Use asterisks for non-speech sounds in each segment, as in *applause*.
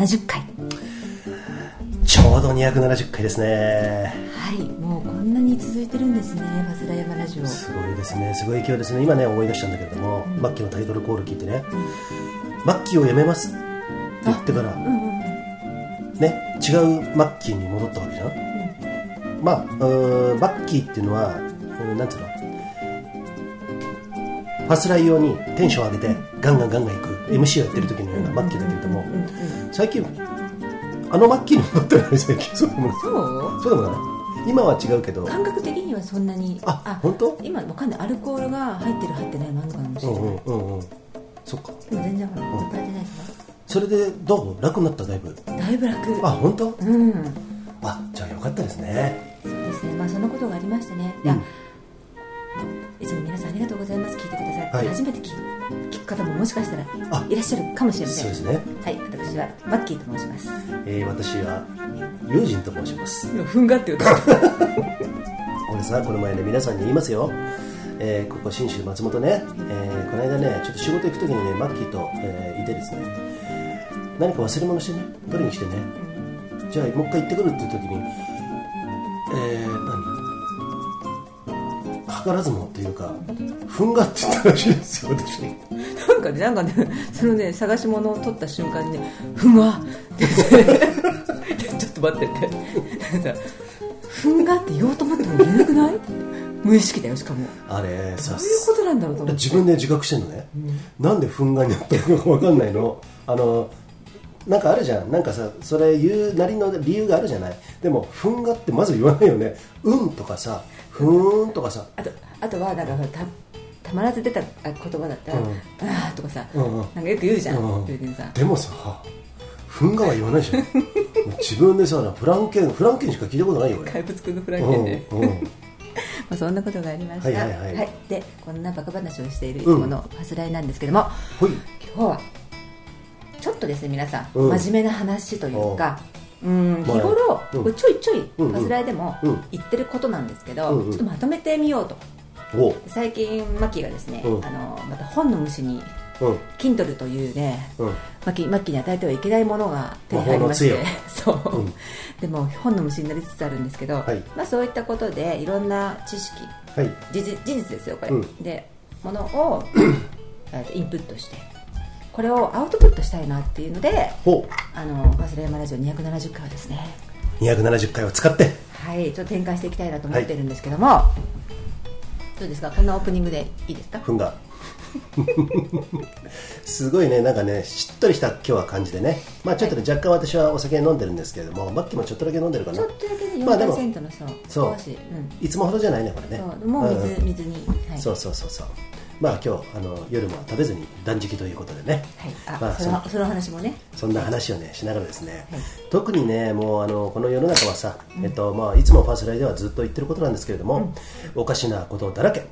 270回。ちょうど270回ですね。はいもうこんなに続いてるんですねファ山ラジオ。すごいですね。すごい勢いですね。今ね思い出したんだけれども、マッキーのタイトルコール聞いてね、マッキーを辞めます。って言ってから、うんうんね違うマッキーに戻ったわけじゃん、まあうーんマッキーっていうのはうんなんていうの。ファスライ用にテンション上げてガンガンガンガンいく MC をやってる時のようなマッキーだけれどもうんうん最近あのマッキーに戻ったよね最近そうでもないそうそうでもない今は違うけど感覚的にはそんなにあ本当今わかんないアルコールが入ってる入ってないもあるかもしれない、うんうんうんそっかでも全然ほらん酔ってないですそれでどう楽になっただいぶだいぶ楽あ本当うんあじゃあよかったですねそうですねまあそんなことがありましてね、いやいつも皆さんありがとうございます。聞いてくださって、はい。初めて聞聞く方ももしかしたらあ。いらっしゃるかもしれません。そうですね、はい。私はマッキーと申します。えー、私は友人と申します。ふんがって言う *laughs* 俺さこの前ね皆さんに言いますよ、えーここ信州松本ね、えーこの間ねちょっと仕事行く時にねマッキーと、えーいてですね。何か忘れ物してね取りに来てね。じゃあもう一回行ってくるっていう時にえー、何図らずもっていうかふんがって言ったらしいですよ私。なんかねなんかねそのね探し物を取った瞬間にねふんがって言って。*laughs* ちょっと待ってって。ふんがって言おうと思っても言えなくない？無意識だよしかも。あれさどういうことなんだろうと思って。自分で自覚してんのね、なんでふんがになったのか分かんないの。あのなんかあるじゃん。なんかさそれ言うなりの理由があるじゃない。でもふんがってまず言わないよね。うんとかさふーんとかさ。あとあとはなんかたたまらず出た言葉だったら「うん。ああ」とかさ、うんうん。なんかよく言うじゃん、うん言うてんさでもさふんがは言わないじゃん。*laughs* 自分でさフランケンフランケンしか聞いたことないよ俺。怪物くんのフランうケンで、んうん。*laughs* まあ、そんなことがありました、はいはいはい。でこんなバカ話をしているいつものファスライなんですけども、ほい。今日はちょっとですね皆さん、うん。真面目な話というかうん日まあ頃、うん。これちょいちょいうんうん。ファスライでもうん。言ってることなんですけど、ちょっとまとめてみようと。最近マキがですね、うん。あのまた本の虫にうん。Kindle というねうん。マキマッキーに与えてはいけないものが手に入りまして。魔 *laughs* そう、うん。でも本の虫になりつつあるんですけど、はい。まあ、そういったことでいろんな知識はい。事実事実ですよこれ、うん。でものを *clears throat* インプットしてこれをアウトプットしたいなっていうのでほあの忘れ山ラジオ270回はですね。う270回を使って。はいちょっと展開していきたいなと思ってるんですけども、どうですか？こんなオープニングでいいですか？ふんが *laughs* すごいねなんかねしっとりした今日は感じでね。まあちょっとね、若干私はお酒飲んでるんですけれどもマッキーもちょっとだけ飲んでるかな。ちょっとだけねまあでも4%のそうそう。少し、うん。いつもほどじゃないねこれね。そうもう水,、ん。水に、はい、そうそうそうそうまあ今日あの夜も食べずに断食ということでね、はい、あ、まあそのその話もね。そんな話をねしながらですね、はい。特にねもうあのこの世の中はさ、えっとまあ、いつもファーストライではずっと言ってることなんですけれども、おかしなことだらけ。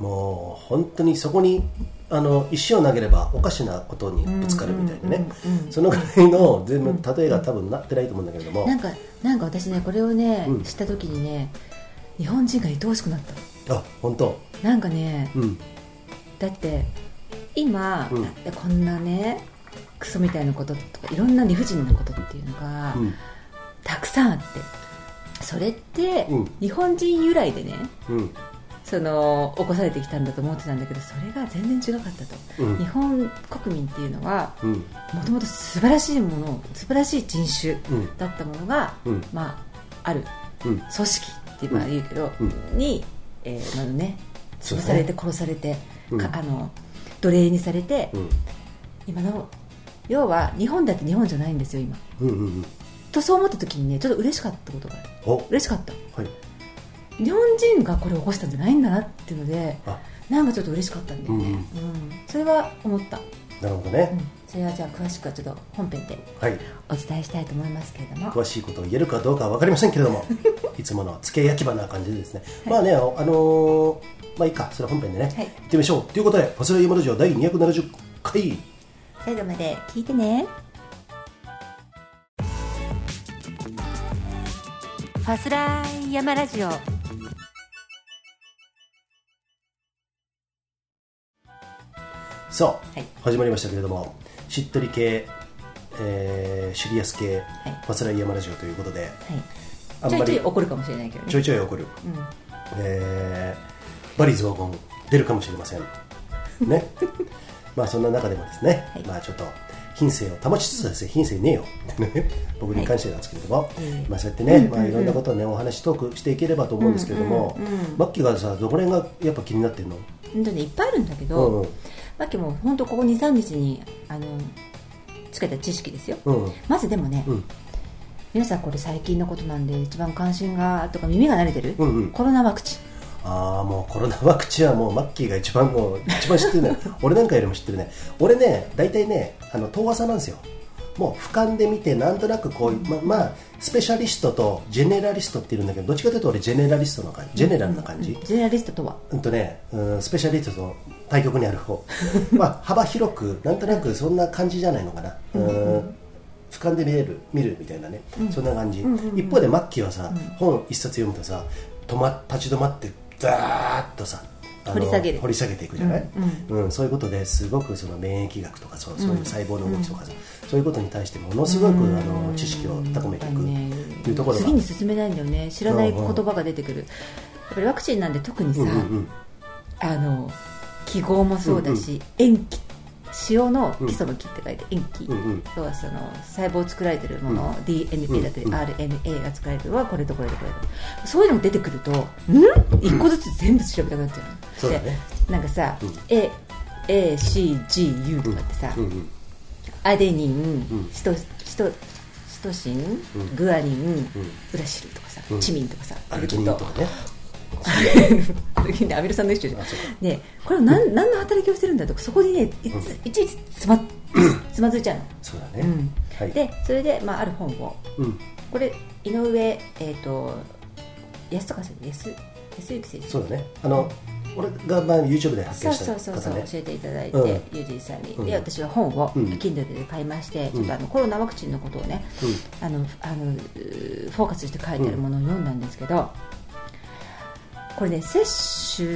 もう本当にそこにあの石を投げればおかしなことにぶつかるみたいなね、そのぐらいの全部例えが多分なってないと思うんだけれども、なんかなんか私ねこれをね、うん。知った時にね日本人が愛おしくなったあ本当。なんかねうん。だって今、うん。だってこんなねクソみたいなこととかいろんな理不尽なことっていうのが、うん。たくさんあって。それって、うん。日本人由来でねうん。その起こされてきたんだと思ってたんだけどそれが全然違かったと、うん。日本国民っていうのはうん。もともと素晴らしいもの素晴らしい人種うん。だったものが、うん。まあ、ある。うん。組織ってまあ言うけど、うに、えーまあね、潰されて殺されて、うん。かあの奴隷にされて、うん。今の要は日本だって日本じゃないんですよ今。うんうんうん。とそう思った時にねちょっと嬉しかったことがある。お。嬉しかった。はい。日本人がこれを起こしたんじゃないんだなっていうのであ。なんかちょっと嬉しかったんだよね、うん。うん。それは思った、なるほどね、うん、それはじゃあ詳しくはちょっと本編ではい。お伝えしたいと思いますけれども。詳しいことを言えるかどうかは分かりませんけれども *laughs* いつもの付け焼き場な感じでですね、まあねあのーまあいいかそれは本編でね、はい。行ってみましょう。ということで「ファスライヤマラジオ第270回。最後まで聞いてね。ファスライヤマラジオ。そう、はい。始まりましたけれどもしっとり系、えーシリアス系ファスライヤマラジオということで、あはい、ちょいちょい怒るかもしれないけどね。ちょいちょい起こる、えーバリ雑言出るかもしれません。ね。*laughs* まあそんな中でもですね、はい。まあちょっと品性を保ちつつですね品性ねえよ。ってね僕に関してなんですけれども、い。まあそうやってね、まあいろんなことをねお話トークしていければと思うんですけれども、うんうんうんマッキーがさどこら辺がやっぱ気になってるの？本当にいっぱいあるんだけうど、んうんさっきも本当ここ23日にあのつけた知識ですよ、うん。うんまずでもね、うん。皆さんこれ最近のことなんで一番関心がとか耳が慣れてる、うんうん。コロナワクチン。ああもうコロナワクチンはもうマッキーが一番もう一番知ってるね。*laughs* 俺なんかよりも知ってるね。俺ね大体ねあの遠浅なんですよ。もう俯瞰で見てなんとなくこうままあスペシャリストとジェネラリストっているんだけどどっちかというと俺ジェネラリストの感じ。ジェネラルな感じ、ジェネラリストとは？うんとね、うん、スペシャリストと対局にある方。*laughs* まあ幅広くなんとなくそんな感じじゃないのかな、うん。俯瞰で見れる見るみたいなね、そんな感じ、一方でマッキーはさ、本一冊読むとさ止ま立ち止まってザーッとさ掘り下げる。掘り下げていくじゃない、うんそういうことですごくその免疫学とかそうそういう細胞の動きとかさ、そういうことに対してものすごく、あの知識を高めていくっていうところが、次に進めないんだよね。知らない言葉が出てくる、やっぱりワクチンなんで特にさ、うんうんうん。あの記号もそうだし、塩基塩の基礎の木って書いて塩基、うんうん。要はその細胞を作られてるもの、DNA だったり、うん RNA が作られてるのはこれとこれとこれと。そういうのが出てくるとん？一個ずつ全部調べたくなっちゃうの。そうだね。でなんかさ、うん。A ACGU とかってさ、うん。うんアデニン、うん。シトシトシトシン、うん。グアニン、ウラシルとかさ、うん。チミンとかさアルギニンとかねアルギニンアミロ酸の一種でこれは何何の働きをしてるんだとかそこにねいついちいちつまつまずいちゃうの、そうだね、うん。はい。でそれで、まあ、ある本を。うん、これ井上、えー、と安とか先生安安幸先生。そうだね。あの俺がまあ YouTube で発見したそうそうそう、教えていただいて、うん。ユージーさんに、うん。で私は本をうん。Kindle で買いまして、ちょっとあのコロナワクチンのことをね、あのあのうーフォーカスして書いてあるものを読んだんですけど、これね接種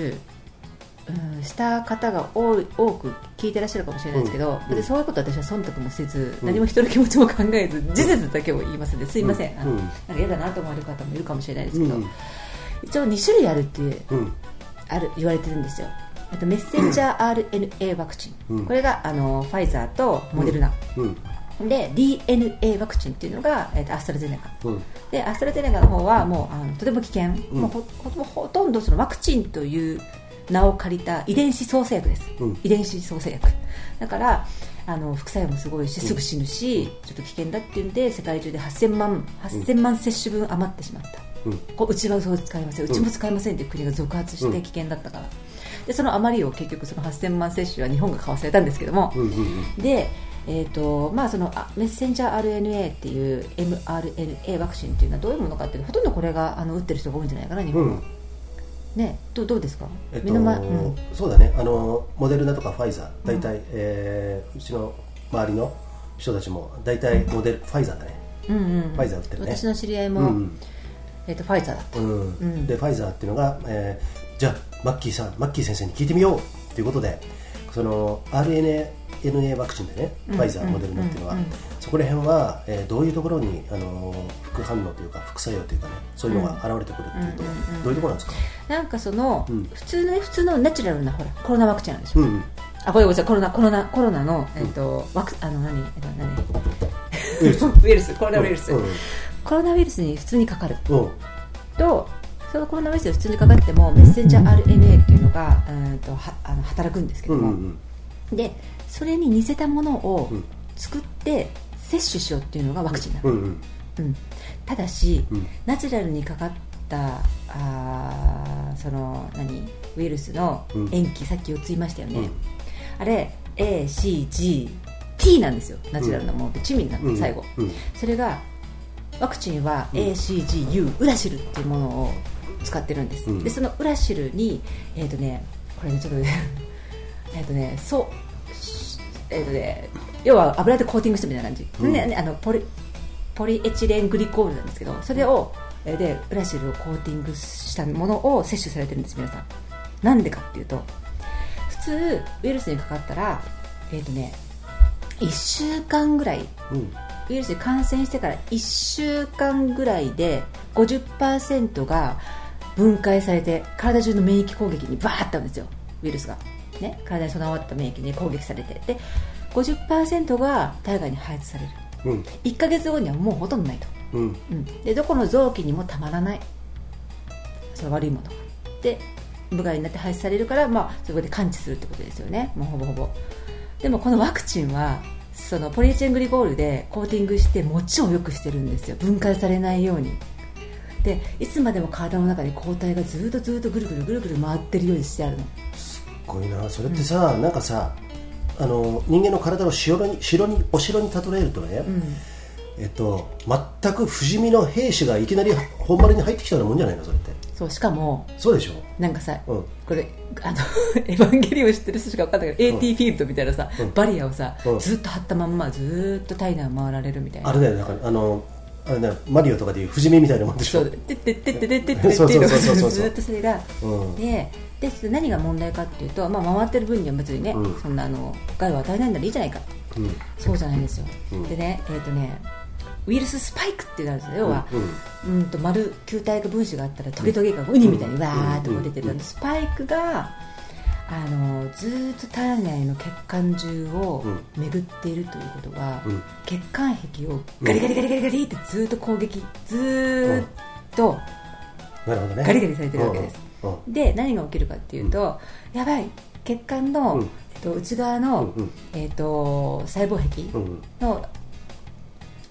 うんした方が多い多く聞いてらっしゃるかもしれないですけど、うん別にそういうことは私は忖度もせず、うん。何も人の気持ちも考えず事実だけを言いますのですいません、なんか嫌だなと思われる方もいるかもしれないですけど、うん。一応2種類あるっていううん。ある言われてるんですよ。えっとメッセンジャー RNA ワクチン、うん。これがあのファイザーとモデルナ、うん。で DNA ワクチンっていうのが、えっとアストラゼネカ。うんでアストラゼネカの方はもうあのとても危険、うん。もうほとんどそのワクチンという名を借りた遺伝子創生薬です、うん。遺伝子創生薬。だからあの副作用もすごいしすぐ死ぬし、ちょっと危険だっていうんで世界中で8000万8000万接種分余ってしまった、うん。こううちはそう使いませんうちも使いませんっていう国が続発して危険だったから、でその余りを結局その8000万接種は日本が買わされたんですけども、うんうん。で、えーとまあ、そのあメッセンジャー RNA っていう mRNA ワクチンっていうのはどういうものかっていうとほとんどこれがあの打ってる人が多いんじゃないかな日本は、うん。ねどうどうですか、えっと目の前、うん。そうだね。あのモデルナとかファイザー大体、えーうちの周りの人たちも大体モデル、ファイザーだね。うんうん。ファイザー打ってるね。私の知り合いも、うんえー、とファイザーだった、うん。ん。でファイザーっていうのが、えーじゃあマッキーさんマッキー先生に聞いてみようということでその RNA ワクチンでね、うん。ファイザー、モデルナっていうのは、うんうんそこら辺は、えーどういうところに、あの副反応というか副作用というかねそういうのが現れてくるっていうと、うんうんうん。うんどういうところなんですか、なんかその、うん。普通のね普通のナチュラルなほらコロナワクチンあるでしょ、うんうん。あこれごめんなさいコロナコロナコロナの、えーとワクあの何、えっと何？ウイルス。*laughs* ウイルスコロナウイルス、うん。コロナウイルスに普通にかかる。うん。とそのコロナウイルスが普通にかかってもメッセンジャー RNA っていうのが、うん、とはあの働くんですけども、うんうん。でそれに似せたものをうん。作って接種しようっていうのがワクチンなの、うん。うん。うん。ただし、うん。ナチュラルにかかったあーその何ウイルスのうん。塩基、さっき4つ言いましたよね、うん。あれ ACGT なんですよ。ナチュラルなものってチミンなの、うん。最後。うんそれがワクチンは ACGU、ウラシルっていうものを使ってるんです、うん。でそのウラシルにえっ、とねこれねちょっとね *laughs* えっとねそうえっ、とね要は油でコーティングしたみたいな感じ、うん。ねねあのポリポリエチレングリコールなんですけどそれをえーでウラシルをコーティングしたものを摂取されてるんです皆さん。なんでかっていうと普通ウイルスにかかったらえっ、とね1週間ぐらいうん。ウイルスに感染してから1週間ぐらいで50%が分解されて体中の免疫攻撃にバーッとあるんですよウイルスが、ね、体に備わった免疫に攻撃されて。で50%が体外に排出される。うん。1ヶ月後にはもうほとんどないと、うん。うん、でどこの臓器にもたまらない。その悪いもの。がで無害になって排出されるから、まあ、そこで感知するってことですよね。もうほぼほぼ。でもこのワクチンはそのポリエチレングリコールでコーティングしてもちろんよくしてるんですよ。分解されないように。でいつまでも体の中に抗体がずっとずっとぐるぐるぐるぐる回ってるようにしてあるのすっごいな。それってさ、なんかさあの人間の体を城に城にお城に例えるとね、うん。えっと、全く不死身の兵士がいきなり本丸に入ってきたようなもんじゃないの？それって。そうしかもそうでしょ？なんかさ、うん。これあの *laughs* エヴァンゲリオン知ってる人しか分かんないけど、AT フィールドみたいなさ、うん。バリアをさ、うんずっと張ったまんまずっと体内を回られるみたいな。あれだよなんかあのあれねマリオとかでいう不死身みたいなもんでしょ？そう。でってってってってってってってそうそうそうそうそうずっとそれが、でで何が問題かっていうと、まあ、回ってる分には別にね、うんそんなあの害を与えないならいいじゃないかうんそうじゃないんですよ、うんでねえっ、とねウイルススパイクっていうのがあるんですよ要は、うんうんと丸球体が分子があったらトゲトゲがウニみたいにわーっとこう出てる、うんスパイクがあのずーっと体内の血管中を巡っているということは、うん。血管壁をガリガリガリガリガリってずーっと攻撃ずーっとなるほどね。ガリガリされてるわけです、うん。うん。で何が起きるかっていうと、やばい。血管の、うん。えっと、内側の、うん。うん。えっと、細胞壁うん。うんの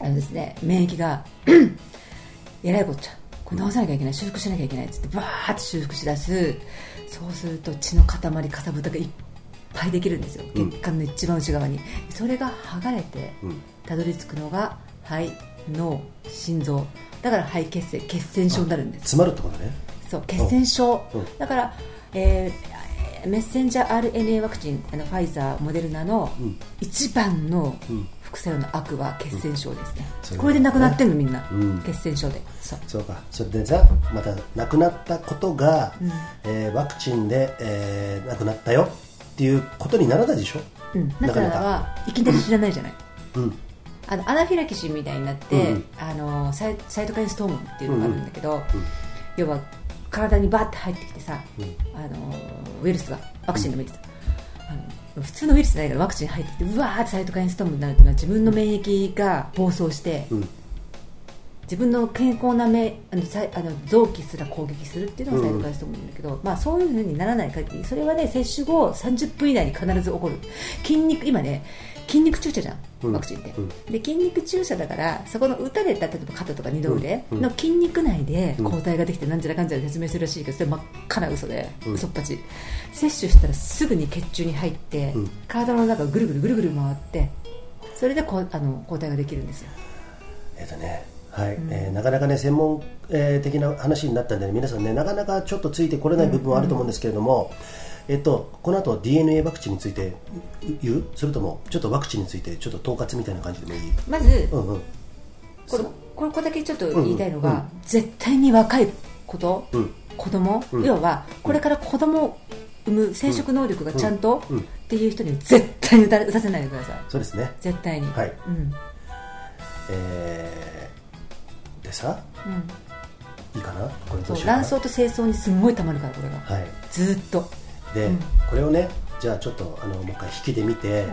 あのですね免疫が *clears throat* えらいこっちゃこれ治さなきゃいけない。修復しなきゃいけないっつってバーって修復しだすそうすると血の塊かさぶたがいっぱいできるんですよ。うん。血管の一番内側に。それが剥がれてうん。たどり着くのが肺脳心臓。だから肺血栓血栓症になるんです。詰まるってことね。そう血栓症、うん。だから、えーメッセンジャー RNA ワクチンあのファイザーモデルナのうん。一番のうん副作用の悪は血栓症ですね、そうこれで亡くなってんのみんな、うん。血栓症で。そう。そうか。それでさまた亡くなったことが、うん。えーワクチンで、えー亡くなったよっていうことにならないでしょ？うん、なぜならばいきなり知らないじゃない。うん。あのアナフィラキシーみたいになって、うんあのサイサイトカインストームっていうのがあるんだけど、要は体にバーって入ってきてさ、うん。あのウイルスがワクチンでもいいです、普通のウイルスじゃないからワクチン入ってきてうわーってサイトカインストームになるっていうのは自分の免疫が暴走して、うん。自分の健康な目あのあの臓器すら攻撃するっていうのがサイトカインストームなんだけど、まあ、そういうふうにならない限りそれはね接種後30分以内に必ず起こる。筋肉今ね筋肉注射じゃうんんワクチンって、うん。で筋肉注射だからそこの打たれた例えば肩とか二の腕うん。の筋肉内でうん。抗体ができてなんちゃらかんちゃら説明するらしいけどそれ真っ赤な嘘で、うん。嘘っぱち。接種したらすぐに血中に入って、うん。体の中をぐるぐるぐるぐる回ってそれでこうあの抗体ができるんですよ。えっとねはい。えーなかなかね専門、えー的な話になったんで、ね、皆さんねなかなかちょっとついてこれない部分はあると思うんですけれども、えっと、この後 DNA ワクチンについてう言う？それともちょっとワクチンについてちょっと統括みたいな感じでもいい、まず、うんうん。これこれこれだけちょっと言いたいのが、うん。うん絶対に若いこと、うん。子供、うん。要はこれから子供を産む生殖能力がちゃんと、っていう人には絶対に打た打たせないでください。そうですね。絶対に。はい。うん。えーでさうん、いいかな？これ卵巣と精巣にすんごいたまるからこれが、はい。ずーっとで、うん。これをねじゃあちょっとあのもう一回引きで見て、ん。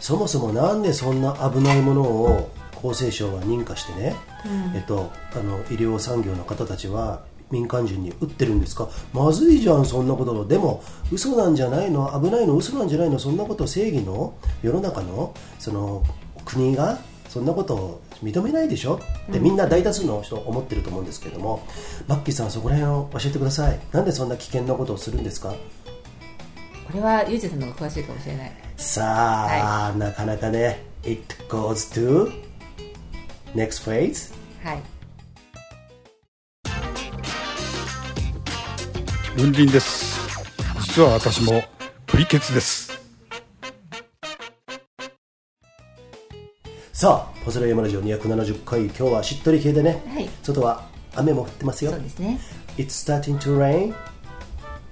そもそもなんでそんな危ないものを厚生省は認可してね、うん。えっと、あの医療産業の方たちは民間人に打ってるんですか？まずいじゃんそんなことでも嘘なんじゃないの？危ないの？嘘なんじゃないの？そんなこと正義の世の中のその国がそんなことを認めないでしょ？ってみんな大多数の人思ってると思うんですけれども、マッキーさんそこら辺を教えてください。なんでそんな危険なことをするんですか？これはゆうじさんの方が詳しいかもしれない。さあ、なかなかね It goes to next phase はい。文林です。実は私もプリケツです。さあ、ポズラ山ラジオ270回、今日はしっとり系でね、はい。外は雨も降ってますよ。そう。ですね。It's starting to rain.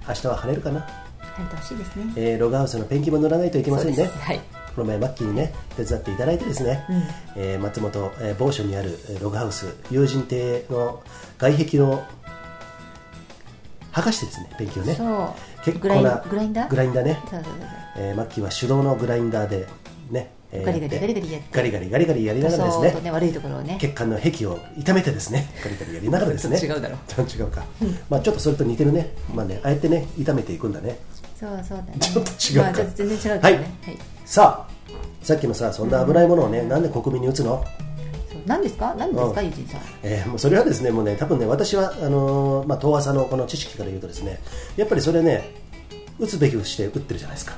明日は晴れるかな、晴れてほしいですね。えーログハウスのペンキも塗らないといけませんね。はい。この前マッキーにね手伝っていただいてですね、えー松本、えー某所にあるえーログハウス友人邸の外壁を剥がしてですね勉強ね。そう。結構なグラインダー？グラインダーね。そうそうそうえーマッキーは手動のグラインダーでね、えーガリガリガリガリやって。ガリガリガリガリやりながらですね。そうとね悪いところをね。血管の壁を痛めてですね。ガリガリやりながらですね。違うだろちょっと違うか、まあちょっとそれと似てるね。まあねあえてね痛めていくんだねそうそうだね。ちょっと違うか。まあ、ちょっと全然違うけどね。はい。はい。さあさっきのさそんな危ないものをね、なんで国民に打つの？何ですか？何ですか？うん。ユージンさん。えーもうそれはですねもうね多分ね私はあのーまあ遠浅のこの知識から言うとですねやっぱりそれね打つべきをして打ってるじゃないですか、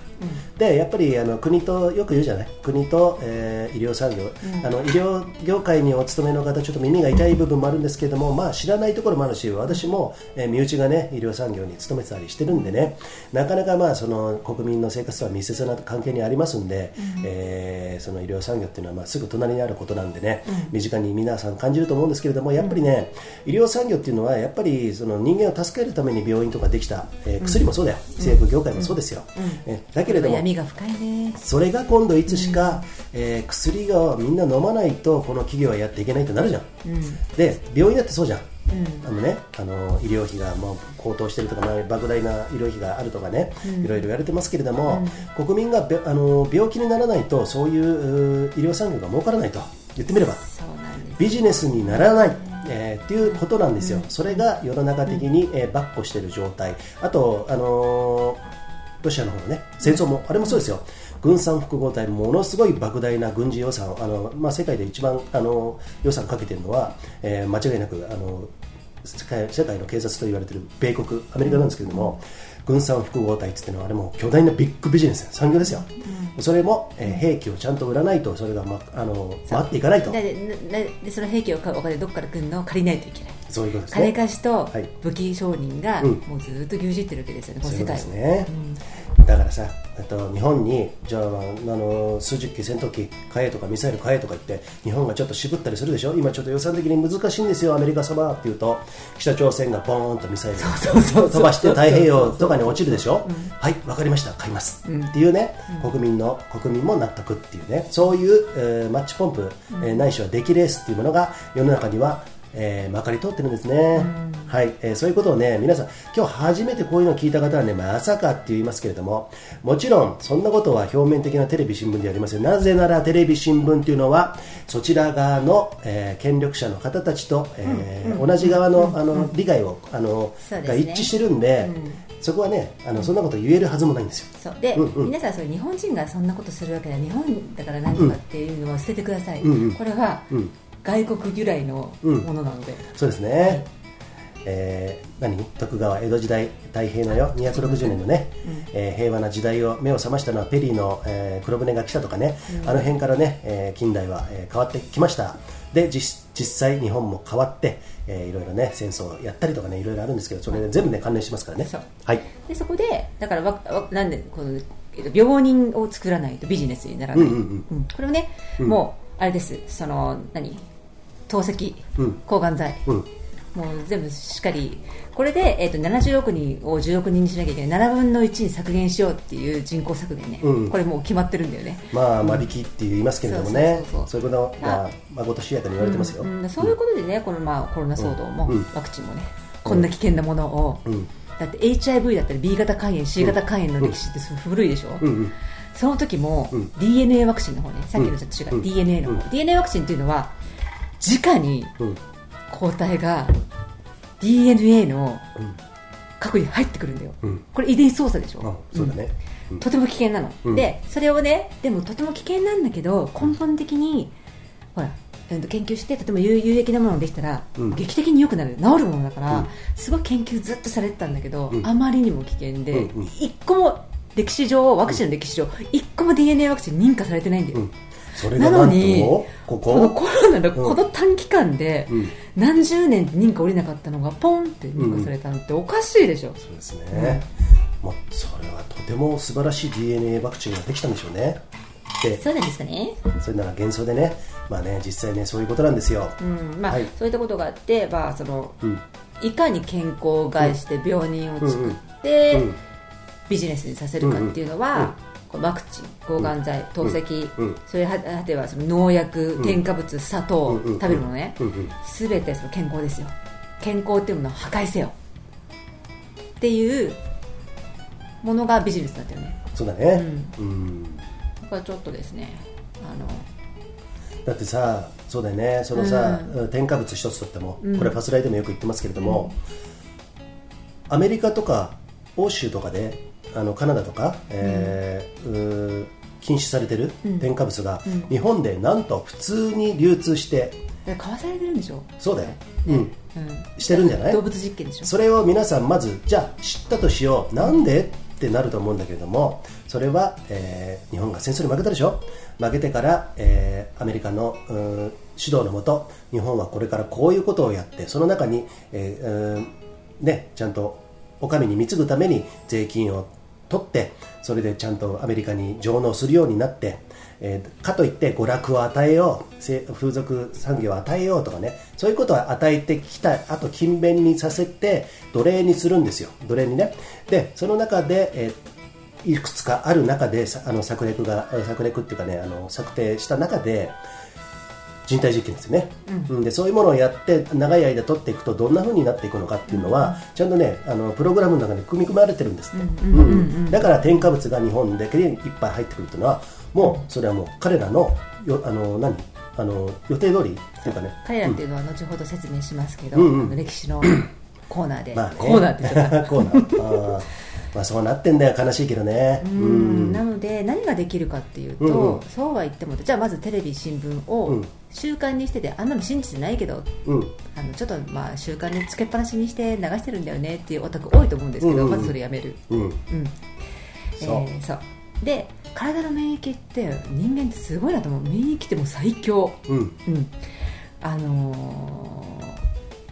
でやっぱりあの国とよく言うじゃない？国と、えー医療産業、あの医療業界にお勤めの方ちょっと耳が痛い部分もあるんですけれども、まあ、知らないところもあるし私も、えー身内がね医療産業に勤めてたりしてるんでねなかなかまあその国民の生活とは密接な関係にありますんで、えーその医療産業っていうのはまあすぐ隣にあることなんでね、身近に皆さん感じると思うんですけれどもやっぱりね、医療産業っていうのはやっぱりその人間を助けるために病院とかできた、えー薬もそうだよ、製薬業界もそうですよ、えーだけれども闇が深いね。それが今度いつしか、えー薬がみんな飲まないとこの企業はやっていけないとなるじゃん、で病院だってそうじゃん、あのね、あの医療費がもう高騰してるとか、まあ莫大な医療費があるとかね、いろいろ言われてますけれども、国民がべあの病気にならないとそういうう医療産業が儲からないと。言ってみれば。ビジネスにならない、えーっていうことなんですよ、それが世の中的に、えー、ばっこしている状態、あと、あのーロシアの方のね戦争も、あれもそうですよ、軍産複合体、ものすごい莫大な軍事予算を、あのまあ、世界で一番、あの予算かけているのは、えー間違いなく、あの世界世界の警察と言われている米国、アメリカなんですけれども、軍産複合体っていうのは、あれも巨大なビッグビジネス、産業ですよ、それも、えー兵器をちゃんと売らないと、それが、ま、あの回っていかないと。でででその兵器を買うお金どこから来るのを借りないといけない。そういうことですね。金貸しとはい。武器商人がうん。もうずっと牛耳ってるわけですよね、こそういうことの世界をですね、だからさあと日本にじゃああの数十機戦闘機買えとかミサイル買えとか言って日本がちょっと渋ったりするでしょ？今ちょっと予算的に難しいんですよアメリカ様。って言うと北朝鮮がボーンとミサイルを飛ばして太平洋とかに落ちるでしょ？はいわかりました。買います、っていうね国民の国民も納得っていうね。そういう、えーマッチポンプ、えーないしは出来レースっていうものが世の中にはえーまかり通ってるんですね、はい。えーそういうことをね皆さん今日初めてこういうのを聞いた方はねまさかって言いますけれどももちろんそんなことは表面的なテレビ新聞ではありません。なぜならテレビ新聞っていうのはそちら側の、えー権力者の方たちと、えー同じ側のあの理解をあの、ね。が一致してるんで、そこはねあのそんなこと言えるはずもないんですよ。そう。で、うんうん。皆さんそれ日本人がそんなことするわけで日本だから何とかっていうのは捨ててください、うんうん。これはうん外国由来のものなので、そうですね、えー何？徳川江戸時代太平のよ260年のね、えー平和な時代を目を覚ましたのはペリーの、えー黒船が来たとかね、あの辺からね、えー近代は、えー変わってきました。で実実際日本も変わって、えーいろいろね戦争をやったりとかねいろいろあるんですけどそれで全部ね関連しますからね。はい。でそこでだからわわなんでこのえっと病人を作らないとビジネスにならない、うんうんうん。うん。これをね、もうあれです。その何？透析、うん。抗がん剤、うん。もう全部しっかり。これで、えっと70億人を10億人にしなきゃいけない。7分の1に削減しようっていう人口削減ね、うん。これもう決まってるんだよね。まあ間引きって言いますけれどもね。そういうことがまことしやかに言われてますよ、うんそういうことでね、このまあコロナ騒動も、うん。ワクチンもね、こんな危険なものを、うん。だって HIV だったり B 型肝炎、C 型肝炎の歴史って古いでしょ、うんうん。その時も、うん。DNA ワクチンの方ね、さっきのと違う、うん。DNA の方、うん。DNA ワクチンっていうのは、直にうん。抗体が DNA のうん。核に入ってくるんだよ、うん。これ遺伝子操作でしょ、あそうだね、うん。とても危険なの、うん。でそれをねでもとても危険なんだけど根本的にほら研究してとても有有益なものができたら、うん。劇的に良くなる。治るものだから、うん。すごい研究ずっとされてたんだけど、うん。あまりにも危険で、うんうん。一個も歴史上ワクチンの歴史上、一個も DNA ワクチン認可されてないんだよ、なのにここ？のこコロナのこの短期間で、うん。何十年認可下りなかったのがポンって認可されたのっておかしいでしょ、そうですね、もうそれはとても素晴らしい DNA ワクチンができたんでしょうね。でそうなんですかね。それなら幻想でねまあね実際ねそういうことなんですよ、うん。まあはい。そういったことがあって、まあ、そのうん。いかに健康を害して病人を作って、うん。うん。ビジネスにさせるかっていうのは、ワクチン抗がん剤透析、うん。うん。それは果てはその農薬、添加物砂糖、うん。うん。食べるものね、うん。うん。全てその健康ですよ。健康っていうものを破壊せよ。っていうものがビジネスになってるね。そうだね。うん。だからちょっとですねあのだってさそうだよね。そのさ、添加物一つとっても、これファスライでもよく言ってますけれども、アメリカとか欧州とかであのカナダとか、えーうー禁止されてる添加物が、日本でなんと普通に流通して買わされてるんでしょ、そうだよ、うん、うん、してるんじゃない？動物実験でしょ？それを皆さんまずじゃあ知ったとしよう。なんで？ってなると思うんだけれどもそれは、えー日本が戦争に負けたでしょ？負けてから、えーアメリカのうー指導のもと日本はこれからこういうことをやってその中に、えーうーんね、ちゃんとお上に貢ぐために税金を取ってそれでちゃんとアメリカに上納するようになって、えーかといって娯楽を与えよう風俗産業を与えようとかねそういうことを与えてきたあと勤勉にさせて奴隷にするんですよ。奴隷にね。でその中で、えーいくつかある中であの策略が策略っていうかねあの策定した中で人体実験ですよね、うん。でそういうものをやって長い間取っていくとどんな風になっていくのかっていうのは、ちゃんとねあのプログラムの中に組み込まれてるんですって、だから添加物が日本だけでいっぱい入ってくるっていうのはもうそれはもう彼らのよあの何？あの予定通りっていうかね。彼らっていうのは後ほど説明しますけど、うん。歴史のコーナーで、まあね、コーナーって *laughs* コーナー。あー。まあそうなってんだよ。悲しいけどね。なので何ができるかっていうと、うんうん。そうは言ってもじゃあまずテレビ新聞うをん習慣にしてて、あんなの信じてないけどうん。あのちょっとまあ習慣につけっぱなしにして流してるんだよねっていうオタク多いと思うんですけど、まずそれやめる、うん。うん。そう。えーそう。で体の免疫って人間ってすごいなと思う。免疫ってもう最強。うん。うん。あのー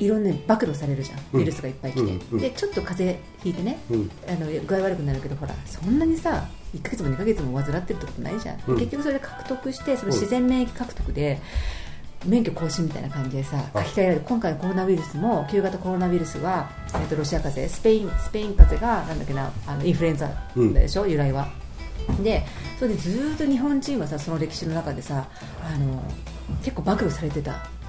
いろんな暴露されるじゃん。うん。ウイルスがいっぱい来て、うんうん。でちょっと風邪ひいてね、うん。あの具合悪くなるけどほらそんなにさ1ヶ月も2ヶ月も患ってるってことないじゃん、うん。結局それで獲得してその自然免疫獲得で、免許更新みたいな感じでさ書き換えられる今回のコロナウイルスも旧型コロナウイルスは、えー、とロシア風邪スペインスペイン風邪がなんだっけなあのインフルエンザでしょ、由来は。でそれでずーっと日本人はさその歴史の中でさあの結構暴露されてた。うんん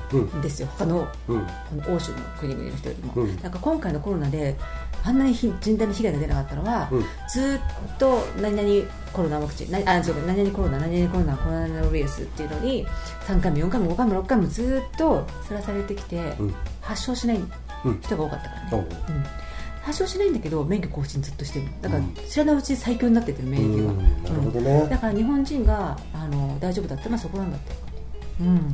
ですよ。他のうん。この欧州の国々の人よりも、うん。なんか今回のコロナであんなにひ人体に被害が出なかったのは、うん。ずーっと何々コロナワクチンなあ違う何々コロナ何々コロナコロナウイルスっていうのに3回も4回も5回も6回もずーっとさらされてきて、うん。発症しないうん。人が多かったからね、おう。うん。発症しないんだけど免許更新ずっとしてるの。だからうん。知らないうちに最強になっててる免疫が、だから日本人があの大丈夫だったのはそこなんだって。うん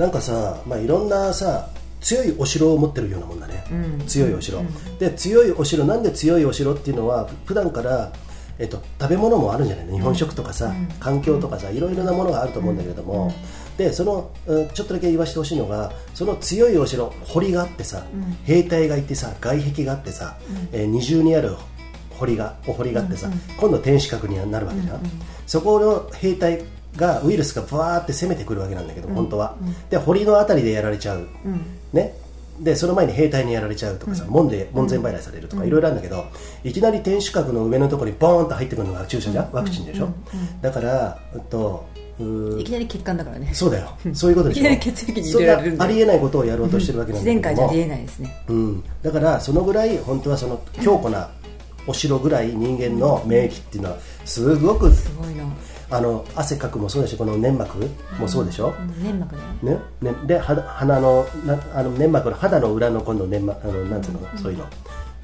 なんかさ、まあ、いろんなさ強いお城を持ってるようなもんだね、うん。強いお城、うん。で強いお城なんで強いお城っていうのは普段からえっと、食べ物もあるんじゃないの？日本食とかさ、うん。環境とかさいろいろなものがあると思うんだけれども、でその、うんちょっとだけ言わせてほしいのがその強いお城堀があってさ、うん。兵隊がいてさ外壁があってさ、えー二重にある堀がお堀があってさ、今度天守閣になるわけじゃん。そこの兵隊がウイルスがブワーって攻めてくるわけなんだけど、うん。本当は、うん。で堀のあたりでやられちゃう、うん。ね。でその前に兵隊にやられちゃうとかさ、うん。門で門前払いされるとかいろいろあるんだけど、いきなり天守閣の上のところにボーンと入ってくるのが注射じゃん、ワクチンでしょ、だから、と、いきなり血管だからね。そうだよ、そういうことでしょ？いきなり血液に入れられるありえないことをやろうとしてるわけなん自だけども、然界じゃありえないですね。うん、だからそのぐらい本当はその *laughs* 強固なお城ぐらい人間の免疫っていうのはすごくすごいな、あの汗かくもそうだしこの粘膜もそうでしょ、うん、粘膜だよね？ね、で肌鼻のなあの粘膜の肌の裏の今度粘膜あのなんつうの、そういうの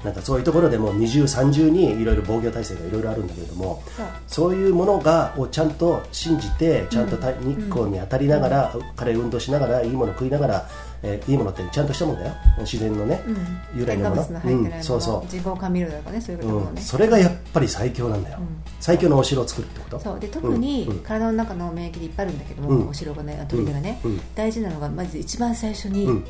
なんかそういうところでも二重三重にいろいろ防御体制がいろいろあるんだけれどもそう。いうものがをちゃんと信じてちゃんとた日光に当たりながら、軽い運動しながらいいもの食いながら、えーいいものってちゃんとしたものだよ。自然のね、うん。由来のもの。うんそうそう。人工甘味料とかねそういうこともうん、ね、それがやっぱり最強なんだよ、うん。最強のお城を作るってこと。そう。で特にうん。うん体の中の免疫でいっぱいあるんだけども、うん。お城がね砦がね、うん。大事なのがまず一番最初に、うん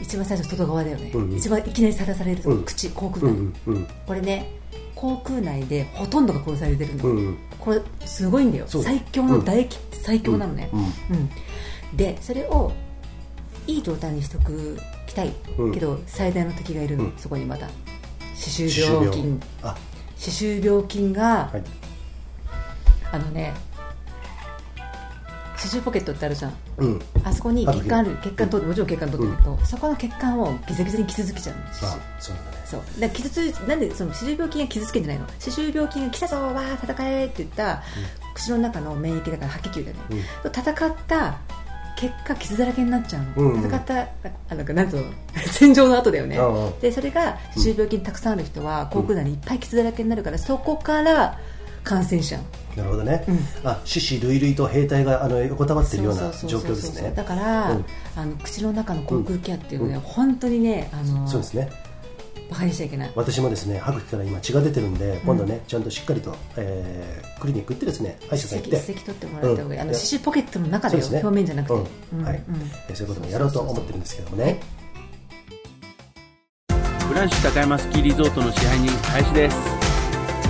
一番最初外側だよね、うんうん。一番いきなりさらされるとこ、うん。口口腔う内、んうん。これね口腔内でほとんどが殺されてるんだよ、うんうん。これすごいんだよ。最強の唾液って最強なのね、うんうん。でそれをいい状態にしとくきたい。うん。けど、最大の敵がいるの、うん。そこにまた。歯周病菌。あ。歯周病菌がはい。あのね歯周ポケットってあるじゃん。うん。あそこに血管ある。血管通ってもちろん血管通ってるんだけど、そこの血管をギザギザに傷つけちゃうそうだね。そう。だ傷ついなんでその歯周病菌が傷つけんじゃないの？歯周病菌が来たぞわー戦えって言った、口の中の免疫だから白血球だよね、戦った結果傷だらけになっちゃうの、うんうん。戦ったあなんかなんつうの？*laughs* 戦場の後だよね、うんうん。でそれが歯周病菌たくさんある人は口腔内にいっぱい傷だらけになるからそこから感染しちゃうなるほどね、うん。あ種子類類と兵隊があの横たわってるような状そうそうそうそう。況ですね。だから、うん。あの口の中の口腔ケアっていうのは、うん。本当にねあのそうですね。バカにしちゃいけない。私もですね歯茎から今血が出てるんで、今度ねちゃんとしっかりと、えークリニック行ってですね歯医者さん行って。一石取ってもらった方がいい、うん。あの歯周ポケットの中ですね。表面じゃなくて、うん。はい。えーそういうこともやろうと思ってるんですけどもね。ブランシュ高山スキーリゾートの支配人林です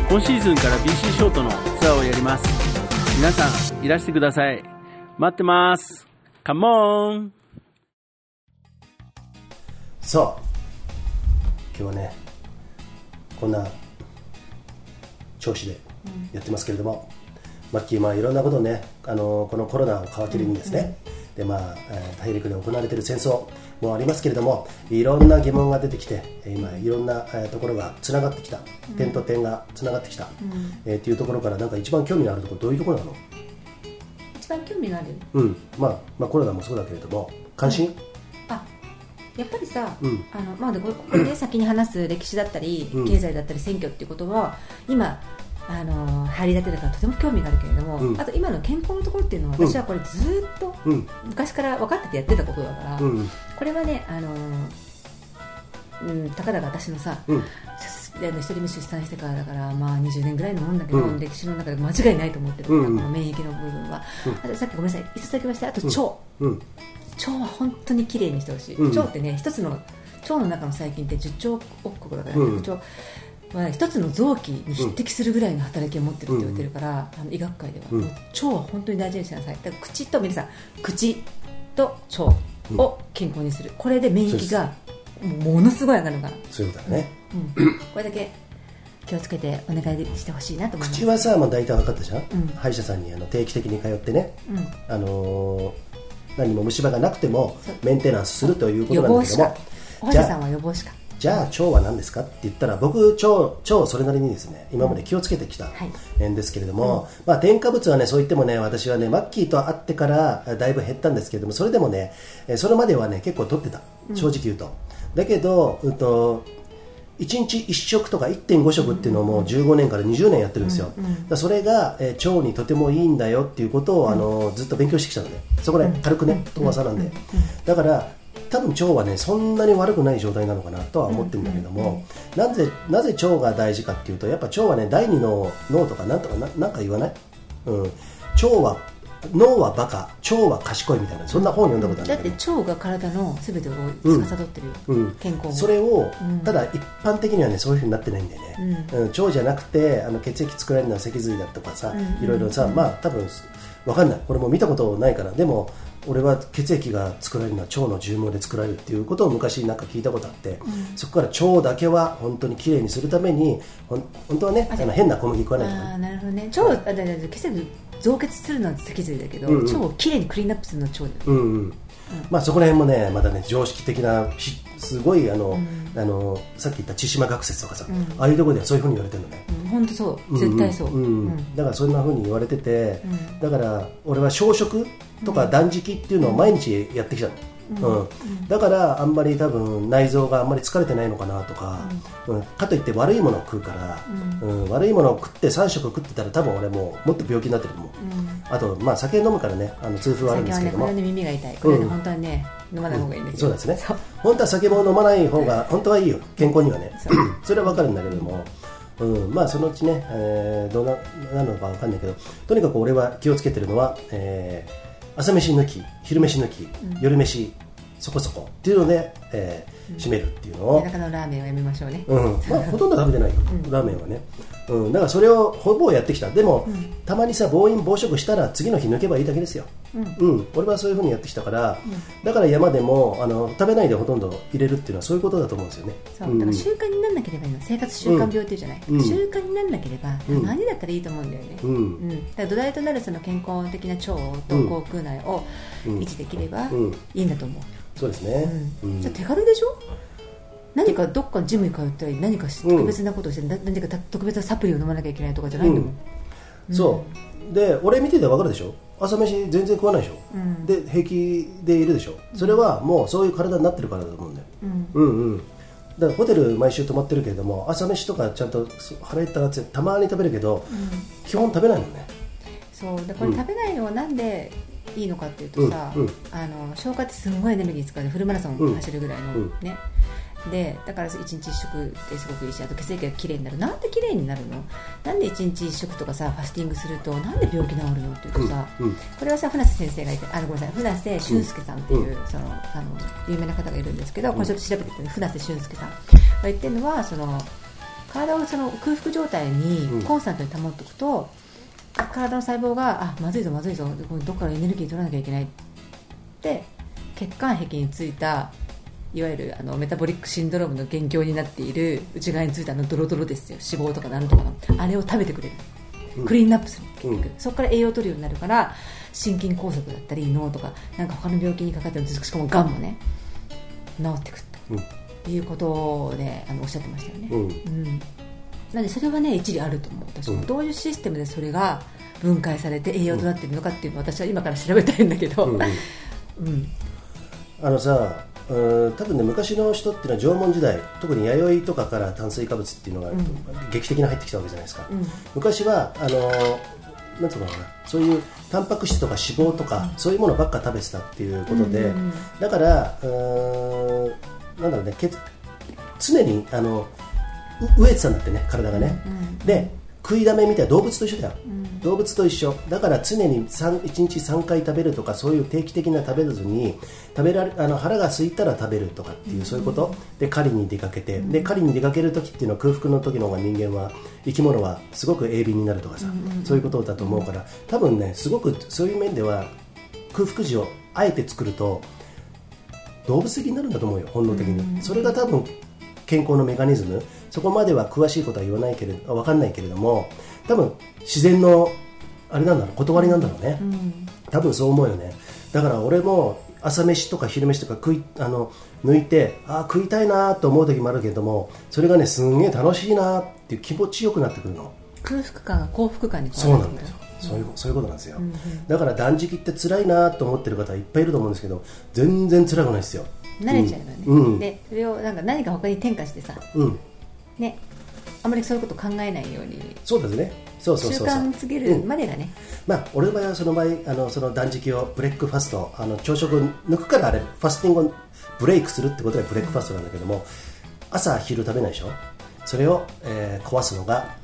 今シーズンから BC ショートのツアーをやります。皆さんいらしてください。待ってます。カモン。そう今日はねこんな調子でやってますけれども、マッキーまあいろんなことをねあのこのコロナを皮切りにですね、でまあ、えー大陸で行われている戦争もありますけれどもいろんな疑問が出てきてえー今いろんな、えーところがつながってきた、点と点がつながってきた、えーっていうところからなんか一番興味のあるところどういうところなの？一番興味があるうん。まあ、まあコロナもそうだけれども関心、あやっぱりさ、うん。あのまあ、でここで先に話す歴史だったり、うん。経済だったり選挙っていうことは今あの入り立てだからとても興味があるけれども、うん。あと今の健康のところっていうのはうん。私はこれずっとうん。昔から分かっててやってたことだから、うんこれはねあの、うん、たかだか私のさ、うん。あの一人目出産してからだから、まあ、20年ぐらいのもんだけど、うん。歴史の中で間違いないと思ってる、うんこの免疫の部分は、あとさっきごめんなさい。一つだけ言わせて。あと腸、うん。腸は本当にきれいにしてほしい、うん。腸ってね一つの腸の中の細菌って10兆億個だから、うん。腸は一つの臓器に匹敵するぐらいの働きを持ってるって言われてるから、あの医学界では、腸は本当に大事にしなさい。だから口と皆さん口と腸を健康にする、これで免疫がものすごい上がるから、そういうことだね、うん、これだけ気をつけてお願いしてほしいなと思います。口はさ、まあ、大体分かったじゃん、ん。歯医者さんにあの定期的に通ってね、うん。あのー何も虫歯がなくてもメンテナンスするということ予なんだけども。お医者さんは予防歯科じゃあ腸は何ですか？って言ったら僕腸腸をそれなりにですね今まで気をつけてきたはい。んですけれども、まあ、添加物はねそう言ってもね私はねマッキーと会ってからあだいぶ減ったんですけれどもそれでもねえーそれまではね結構取ってた。正直言うと、だけど、うんと1日1食とか1.5食っていうのをもう15年から20年やってるんですよ、だからそれが、えー腸にとてもいいんだよっていうことを、あのずっと勉強してきたのでそこね軽くね遠さなんで、だから多分腸はねそんなに悪くない状態なのかなとは思ってるんだけども、なぜなぜ腸が大事かっていうとやっぱ腸はね第二の脳とかなんとかななんか言わない、うん、腸は脳はバカ腸は賢いみたいなそんな本読んだことあるだって腸が体の全てを司ってるよ、うん。健康もそれを、うん。ただ一般的にはねそういうふうになってないんでね、うん。腸じゃなくてあの血液作られるのは脊髄だとかさ、うん。いろいろさ、まあ多分わかんない。これも見たことないから。でも俺は血液が作られるのは腸の重毛で作られるっていうことを昔なんか聞いたことあって、そこから腸だけは本当にきれいにするためにほん本当はねあの変な小麦食わないとか。ねああなるほどね。腸あだだだ血液増血するのは脊髄だけど、うんうん。腸をきれいにクリーンアップするのは腸だよ、うんうん。まあ、そこら辺もねまだね常識的なしすごいあの、あのさっき言った千島学説とかさ、ああいうところではそういうふうに言われてるのね、うん、本当そう。絶対そう、んんうん。だからそんなふうに言われてて、うん。だから俺は小食とか断食っていうのを毎日やってきたの、うん。だからあんまり多分内臓があんまり疲れてないのかなとか、うん。かといって悪いものを食うから、うん。悪いものを食って3食食ってたら多分俺もうもっと病気になってると思う、あと、まあ、酒飲むからね。あの痛風はあるんですけれども、最近はね耳が痛いこれ本当はね飲まない方がいいんですよ、そうですね。本当は酒も飲まない方が本当はいいよ。健康にはね。そ *laughs* れは分かるんだけれども、うん、まあそのうちね、えーどうななのか分かんないけど。とにかく俺は気をつけてるのは、えー朝飯抜き昼飯抜き、夜飯そこそこ。っていうので、えー締めるっていうのを、夜中のラーメンをやめましょうね、うん。まあ、ほとんど食べてないよ、ラーメンはねうん、だからそれをほぼやってきた。でも、たまにさ暴飲暴食したら次の日抜けばいいだけですよ、うん。俺はそういうふうにやってきたから、だから山でもあの食べないでほとんど入れるっていうのはそういうことだと思うんですよね。そう。だから習慣にならなければいいの。生活習慣病っていうじゃない、うん。習慣にならなければうん。何だったらいいと思うんだよね、うん。うん。だから土台となるその健康的な腸と口腔内をうん。維持できればうん。いいんだと思う、そうですね、うん。じゃあ手軽でしょ？何かどっかジムに通ったり何かし特別なことをして、な何か特別なサプリを飲まなきゃいけないとかじゃないん。だもん、そう。で俺見てて分かるでしょ？朝飯全然食わないでしょ、うん。で平気でいるでしょ？それはもうそういう体になってるからだと思うんだよ、うん。うんうん。だからホテル毎週泊まってるけれども朝飯とかちゃんと腹減ったらたまに食べるけど、基本食べないもんね。そう。でこれ食べないのはなんでいいのかっていうとさ、うん。うん。あの消化ってすごいエネルギー使うでフルマラソン走るぐらいの、うん。ねでだから一日一食ってすごくいいしあと血液がきれいになるなんできれいになるの。なんで一日一食とかさファスティングするとなんで病気治るのっていうとさ、うんうん。これはさ船瀬先生がいてあのごめんなさい船瀬俊介さんっていう、うそのあの有名な方がいるんですけど、これちょっと調べてみて船瀬俊介さん。が言ってるのはその体をその空腹状態にコンスタントに保っておくと、体の細胞があまずいぞまずいぞどっからエネルギー取らなきゃいけないって血管壁についたいわゆるあのメタボリックシンドロームの元凶になっている内側についたあのドロドロですよ。脂肪とかなんとかの。あれを食べてくれる、クリーンアップする。結局、うん。そこから栄養を取るようになるから心筋梗塞だったり脳とかなんか他の病気にかかってるしかもがんもね治ってくるうん。ということをねあのおっしゃってましたよね、うん。うん、なのでそれはね一理あると思う。私も、うん。どういうシステムでそれが分解されて栄養となっているのかっていうのを私は今から調べたいんだけど、うんうん。うん。あのさうん多分ね昔の人っていうのは縄文時代特に弥生とかから炭水化物っていうのがん。劇的に入ってきたわけじゃないですか、うん。昔はあのなんつうのかなそういうタンパク質とか脂肪とか、そういうものばっか食べてたっていうことで、だからうーんなんだろうねけ常にあのう飢えてたんだってね体がね、うん。で食いだめみたいな動物と一緒だよ、ん。動物と一緒。だから常に1日3回食べるとかそういう定期的な食べずに食べられあの腹が空いたら食べるとかっていう、そういうこと。で狩りに出かけて、で狩りに出かける時っていうのは空腹の時の方が人間は生き物はすごく鋭敏になるとかさ、そういうことだと思うから多分ねすごくそういう面では空腹時をあえて作ると動物的になるんだと思うよ本能的に、それが多分健康のメカニズムそこまでは詳しいことは言わないけれど分かんないけれども多分自然のあれなんだろう断りなんだろうね、うん。多分そう思うよね。だから俺も朝飯とか昼飯とか食いあの抜いてあー食いたいなと思う時もあるけれどもそれがねすんげえ楽しいなっていう気持ちよくなってくるの。空腹感が幸福感にそうなんですよ、そういうそういうことなんですよ、んだから断食って辛いなと思ってる方いっぱいいると思うんですけど全然辛くないですよ。慣れちゃうよね、うん。でそれをなんか何か他に転化してさうんねあまりそういうこと考えないように。そうですね。そうそう習そうそう。慣つけるまでがね、まあ、俺の場合はその場合あのその断食をブレックファストあの朝食を抜くからあれファスティングをブレイクするってことでブレックファストなんだけども朝昼食べないでしょ？それを、えー壊すのが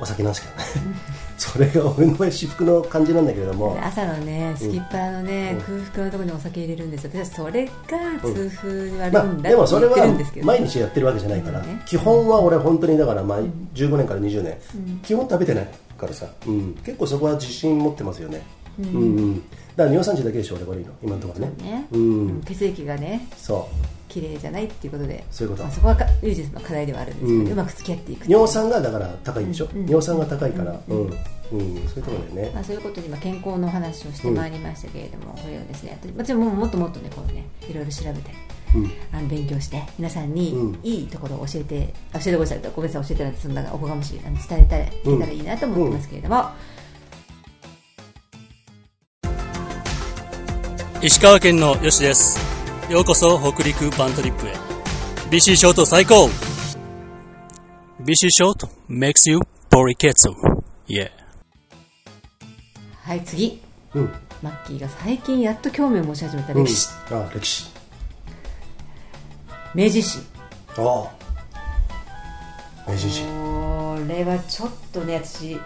お酒なんですけどねそれが俺の場合至福の感じなんだけれども。朝のねすきっ腹のね、うん。空腹のところにお酒入れるんですよ。私はそれが痛風に悪いまあ、んだってでもそれは毎日やってるわけじゃないから、基本は俺本当にだから、まあ、15年から20年、基本食べてないからさ、うん、結構そこは自信持ってますよね、うん。うんだから尿酸値だけでしょ俺悪いの今のところね。ね。うん。血液がね。そう綺麗じゃないっていうことでそういうこと。まあ、そこはかユージスの課題ではあるんですけど、ううんまく付き合っていく。尿酸がだから高いんでしょ、うんうん。尿酸が高いから、うんうん。そういうところだよね。まあ、そういうことで今健康のお話をしてまいりましたけれども、これをですねもちろんもうもっともっとねこうねいろいろ調べてうん。あの勉強して皆さんにうん。いいところを教えて、教えてごめんなさいごめんなさい教えてなんてそんなおこがましいあの伝えたらいけたらいいなと思ってますけれども、石川県のよしです。ようこそ北陸バントリップへ。BC ショート最高 !BC ショート makes you ポリケツ Yeah. はい次。うん。マッキーが最近やっと興味を持ち始めたうん。歴史、あ歴史。明治維新。ああ。明治維新。これはちょっとね私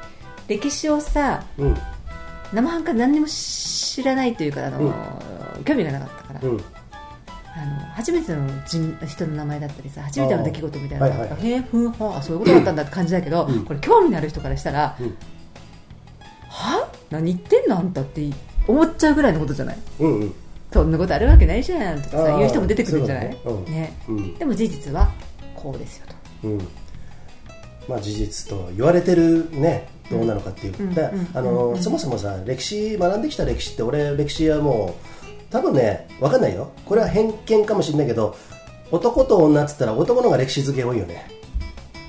歴史をさうん。生半可で何にも知らないというかあの、興味がなかったから、うんああの初めての人人の名前だったりさ初めての出来事みたいなのはいはいへえふんはあそういうことだったんだって感じだけど、これ興味のある人からしたら、うん。は？何言ってんの？あんたって思っちゃうぐらいのことじゃない？うんうん。そんなことあるわけないじゃんとかさ言う人も出てくるんじゃない？そういうことね。ねうん。でも事実はこうですよと。うん。まあ、事実と言われてるねどうなのかっていう、うん。あのそもそもさ歴史学んできた歴史って俺歴史はもう多分ね分かんないよ。これは偏見かもしれないけど男と女っつったら男の方が歴史付け多いよね。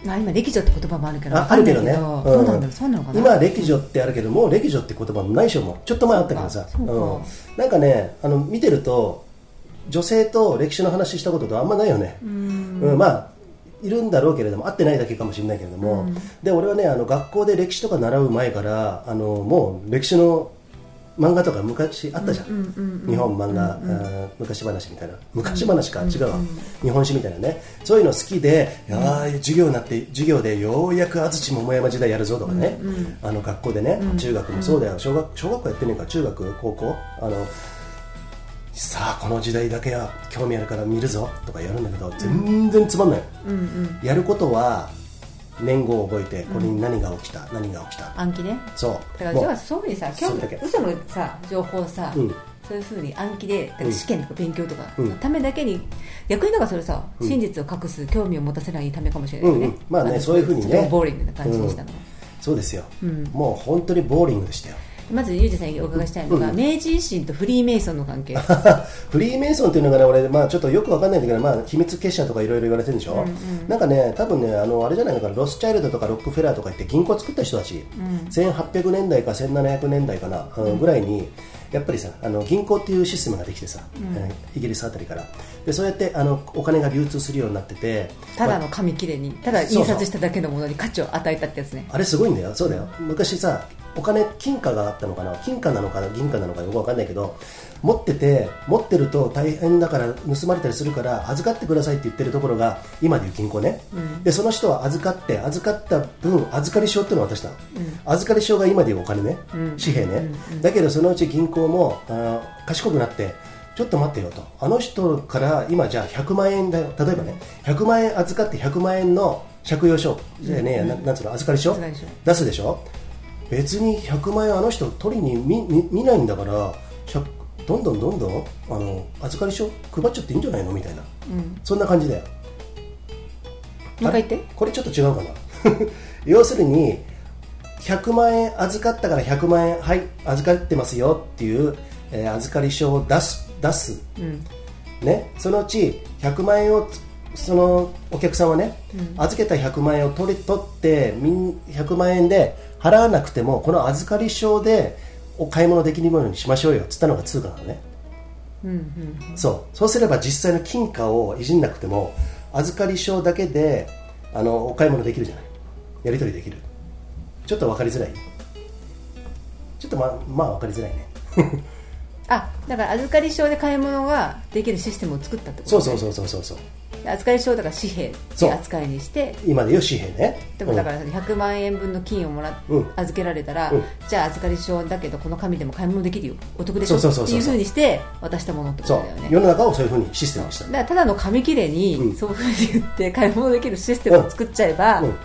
まあ今歴女って言葉もあるけどああるけどね。ど。うなんだろうそうなのかな。今は歴女ってあるけどもう歴女って言葉もないでしょもうちょっと前あったけどさ。そうん、なんかねあの見てると女性と歴史の話したことってあんまないよね。うん。まあいるんだろうけれども会ってないだけかもしれないけれども、で俺はねあの学校で歴史とか習う前からあのもう歴史の漫画とか昔あったじゃん,、日本漫画、あー昔話みたいな。昔話か、違うわ、日本史みたいなね。そういうの好きで、いやー授業になって授業でようやく安土桃山時代やるぞとかね、あの学校でね、中学もそうだよ。小学小学校やってねえか中学高校？あのさあこの時代だけは興味あるから見るぞとかやるんだけど全然つまんない、やることは年号を覚えてこれに何が起きた、何が起きた。暗記ね。そう。だからもう要はそういうふうにさ興味それだけ嘘のさ情報をさ、うん。そういうふうに暗記で試験とか勉強とかうん。のためだけに、逆にだからそれさ、真実を隠す興味を持たせないためかもしれないよね、うんうん。まあねのそういうふうにね。ボーリングな感じにしたの。は、そうですよ、うん。もう本当にボーリングでしたよまずユージさんにお伺いしたいのが、明治維新とフリーメイソンの関係。*laughs* フリーメイソンっていうのがね、俺、まあ、ちょっとよくわかんないんだけど、まあ、秘密結社とかいろいろ言われてるんでしょ、なんかね、多分ね、あのあれじゃないのかな、ロスチャイルドとかロックフェラーとか言って銀行作った人たち、1800年代か1700年代かな、うんぐらいに、やっぱりさあの銀行っていうシステムができてさ、えーイギリスあたりから。でそうやってあのお金が流通するようになっててただの紙切れにただ印刷しただけのものに価値を与えたってやつね。あれすごいんだよ、そうだよ、昔さ、お金、金貨があったのかな、金貨なのか銀貨なのかよくわかんないけど、持ってて、持ってると大変だから盗まれたりするから、預かってくださいって言ってるところが、今でいう銀行ね、でその人は預かって、預かった分、預かり証っていうのを渡したの、預かり証が今でいうお金ね、紙幣ね、だけどそのうち銀行もあー賢くなって、ちょっと待ってよと、あの人から今、じゃあ100万円だよ、例えばね、100万円預かって100万円の借用書、じゃあね、ななんつうの、預かり証出すでしょ、別に100万円あの人取りに見見見ないんだから、どんどんどんどんあの預かり証配っちゃっていいんじゃないの？みたいな、そんな感じだよ。もう一回言って。これちょっと違うかな。*laughs* 要するに100万円預かったから100万円はい預かってますよっていう、えー預かり証を出す出す、ね、そのうち100万円をそのお客さんはね、預けた100万円を取り取ってみん100万円で払わなくてもこの預かり証でお買い物できるものにしましょうよっつったのが通貨なのね、そう。そうすれば実際の金貨をいじんなくても預かり証だけであのお買い物できるじゃない。やり取りできる。ちょっと分かりづらい。ちょっとまあまあ分かりづらいね。*laughs* あだから預かり証で買い物ができるシステムを作ったってことそうそうそうそうそうそう預かり証だから紙幣って扱いにして今でいう紙幣ね。でもだから100万円分の金をもらっうん預けられたら、うん。じゃあ預かり証だけどこの紙でも買い物できるよ。お得でしょ？っていうふうにして渡したものってことだよね。世の中をそういうふうにシステムにした。だからただの紙切れに、うん。そういうふうに言って買い物できるシステムを作っちゃえば、うん。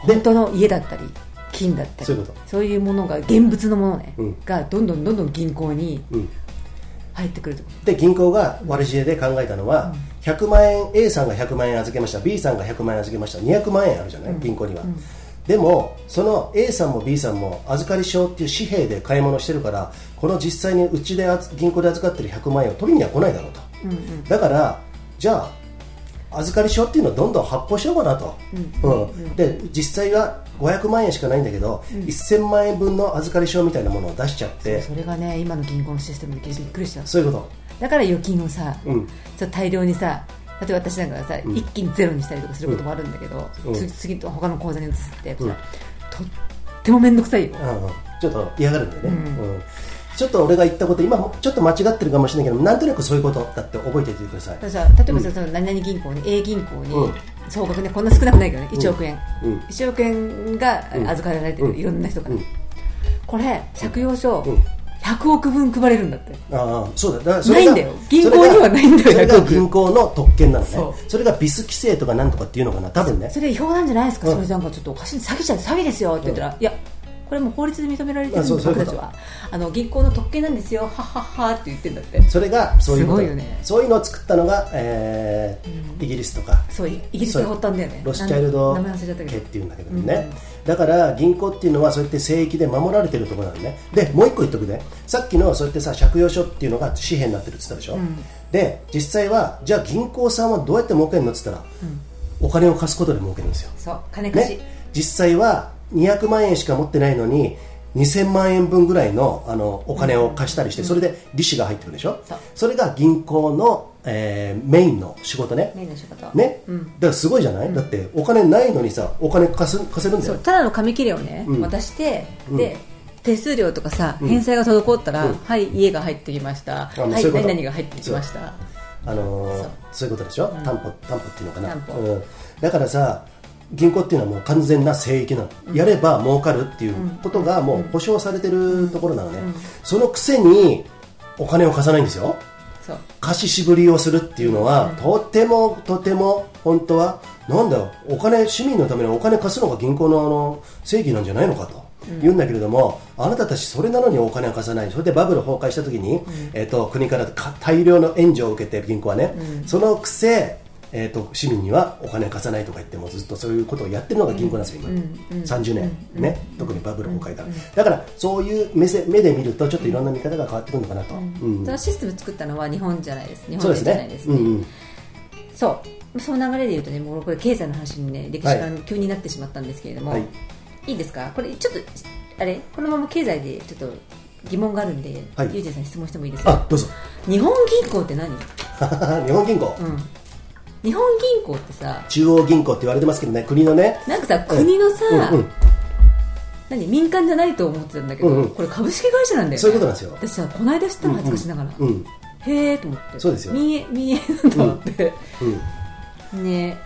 本当の家だったり金だったりそういうものが現物のものね、うん。がどんどんどんどん銀行にうん入ってくると。で銀行が悪知恵で考えたのは、100万円 A さんが100万円預けました。B さんが100万円預けました。200万円あるじゃない、銀行には、でもその A さんも B さんも預かり証っていう紙幣で買い物してるからこの実際にうちで銀行で預かってる100万円を取りには来ないだろうと、だからじゃあ預かり証っていうのをどんどん発行しようかなと、うん。で実際は500万円しかないんだけど、1000万円分の預かり証みたいなものを出しちゃって。それがね今の銀行のシステムでびっくりした。そういうこだから預金をさ、うん。ちょっと大量にさ例えば私なんかがさ、一気にゼロにしたりとかすることもあるんだけど、うん。次次と他の口座に移すってうん。とっても面倒くさいよ。と、うんうん。ちょっと嫌がるんだよね、うん。うんちょっと俺が言ったこと今もちょっと間違ってるかもしれないけどなんとなくそういうことだって覚えておいてください。例えばさ、その何々銀行に A 銀行に、うん。総額ねこんな少なくないけどね1億円、うん。1億円がうん。預かられてる、うん。いろんな人から、うん。これ借用書、うん。100億分配れるんだって。ああそうだ。だからそれがないんだよ。銀行にはないんだよそれが100億。銀行の特権なのね。そそれがビス規制とかなんとかっていうのかな多分ね。それ違法なんじゃないですか、うん。それなんかちょっとおかしい。詐欺じゃ詐欺ですよって言ったら、いやこれもう法律で認められてるんであの銀行の特権なんですよ。はっはっはって言ってんだって。それがそういうこと。すごいよね。そういうのを作ったのが、えーイギリスとか。そうイイギリスが発端だよね。ロスチャイルド名前忘れちゃっていうんだけどね、だから銀行っていうのはそうやって聖域で守られてるところなのね。でもう一個言っとくねさっきのそうやってさ借用書っていうのが紙幣になってるって言ったでしょ、で実際はじゃあ銀行さんはどうやって儲けるのって言ったら、お金を貸すことで儲けるんですよ。そう金貸し、ね、実際は200万円しか持ってないのに2000万円分ぐらいのあのお金を貸したりして、それで利子が入ってくるでしょ？そう。れが銀行の、えーメインの仕事ね。メインの仕事。ね、だからすごいじゃない、だってお金ないのにさお金貸す貸せるんだよ。そう。ただの紙切れをね、うん。渡して、うん。で手数料とかさ返済が滞ったら、うん。はい家が入ってきました。はいもうそういうこと。何々が入ってきました。あのーそう。そういうことでしょ、担保担保っていうのかな？担保。うん、だからさ銀行っていうのはもう完全な聖域なの、やれば儲かるっていうことがもう保証されてるところなのね、そのくせにお金を貸さないんですよ。貸し渋りをするっていうのは、とてもとても本当はなんだよお金市民のためにお金貸すのが銀行のあの正義なんじゃないのかと。言うんだけれどもあなたたちそれなのにお金を貸さない。それでバブル崩壊した時に、えっと国からか大量の援助を受けて銀行はね、そのくせ、えっと市民にはお金貸さないとか言ってもずっとそういうことをやってるのが銀行なんですよ、今、30年、ね。特にバブル崩壊から、だからそういう目せ目で見るとちょっといろんな見方が変わってくるのかなと、うん。そのシステム作ったのは日本じゃないです日本人じゃないねですね。うんうん。そう。その流れで言うとねもうこれ経済の話にね歴史が急になってしまったんですけれども、はい。い、いですか？これちょっとあれ？このまま経済でちょっと疑問があるんで、はい。ゆうじさん質問してもいいですか？あどうぞ。日本銀行って何、うん、日本銀行、日本銀行ってさ中央銀行って言われてますけどね国のね。なんかさ国のさ、うんうん。何民間じゃないと思ってたんだけど、うんうん。これ株式会社なんだよね。そういうことなんですよ。私さこの間知ったの恥ずかしながら、うん。へえと思って。そうですよ。民営民営だと思って、うん。ね。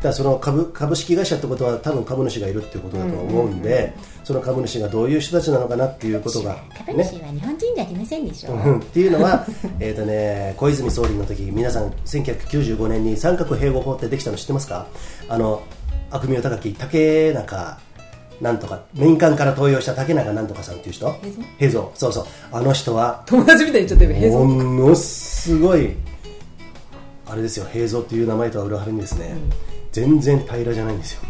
だその株株式会社ってことは多分株主がいるっていうことだと思うんで、その株主がどういう人たちなのかなっていうことが、ね、株主は日本人じゃありませんでしょ、う。んっていうのは *laughs* えーと、ね、小泉総理の時皆さん1995年に三角併合法ってできたの知ってますか？あの悪名高き竹中なんとか民間から登用した竹中なんとかさんっていう人？平蔵そうそう。あの人は友達みたいに言っちゃってる平蔵ものすごいあれですよ平蔵っていう名前とは裏腹にですね、全然平らじゃないんですよ、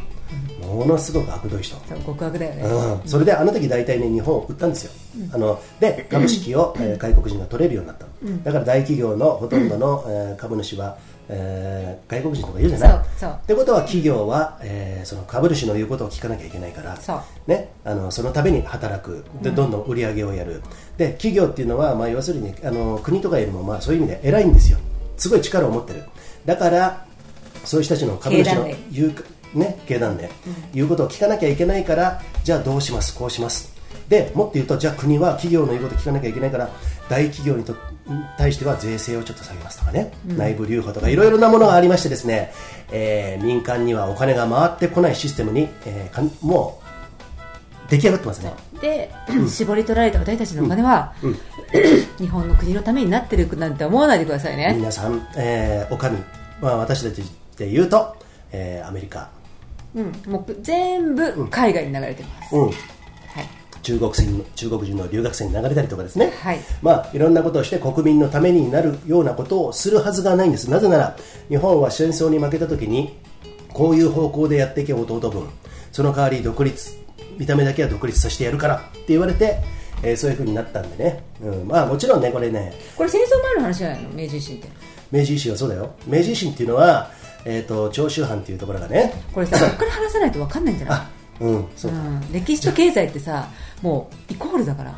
ものすごく悪どい人、そう極悪だよね、うん、それであの時大体ね日本を売ったんですよ、あので株式を、えー外国人が取れるようになったの、だから大企業のほとんどの、えー株主は、えー外国人とかいるじゃない。そうそう。ってことは企業は、えーその株主の言うことを聞かなきゃいけないから。そう。ね、あのそのために働く。でどんどん売り上げをやる。で企業っていうのは、まあ、要するにあの国とかよりも、まあ、そういう意味で偉いんですよ。すごい力を持ってる。だからそういう人たちの株主の言うね、経団連、言うことを聞かなきゃいけないからじゃあどうしますこうします。でもっと言うとじゃあ国は企業の言うことを聞かなきゃいけないから大企業にと対しては税制をちょっと下げますとかね、内部留保とかいろいろなものがありましてですね、えー民間にはお金が回ってこないシステムに、えーもう出来上がってますね。で、絞り取られた私たちのお金は、日本の国のためになってるなんて思わないでくださいね、皆さん、えーお上、まあ、私たちで言うと、えーアメリカ、うん、もう全部海外に流れてます、うん、はい。中国人の中国人の留学生に流れたりとかですね、はい。まあ、いろんなことをして国民のためになるようなことをするはずがないんです。なぜなら日本は戦争に負けた時にこういう方向でやっていけ弟分。その代わり独立見た目だけは独立させてやるからって言われて、えーそういうふうになったんでね、うん、まあもちろんねこれね。これ戦争前の話じゃないの？明治維新って。明治維新はそうだよ。明治維新っていうのは、えー、と長州藩っていうところがね。これさここから話さないと分かんないんじゃない？あうんそう、うん、歴史と経済ってさもうイコールだから。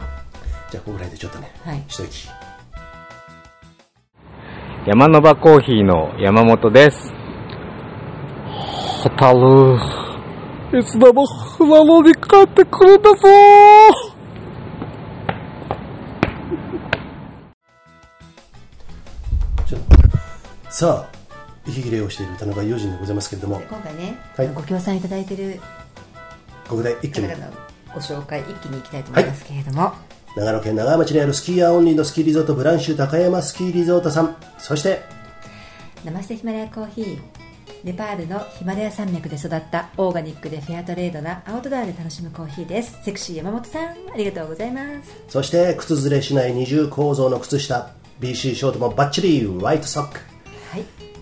じゃあここぐらいでちょっとね、はい。一息山の場コーヒーの山本です。ホタル、いつでも船乗り帰ってくるんだぞ。ちょさあ息切れをしている田中裕二でございますけれども。今回ね、はい。ご協賛いただいてるここで一気に。ご紹介一気にいきたいと思いますけれども、長野県長浜町にあるスキーヤーオンリーのスキーリゾートブランシュ高山スキーリゾートさん。そして。ナマステヒマラヤコーヒーネパールのヒマラヤ山脈で育ったオーガニックでフェアトレードなアウトドアで楽しむコーヒーです。セクシー山本さんありがとうございます。そして靴ずれしない二重構造の靴下。BC ショートもバッチリホワイトソック。はい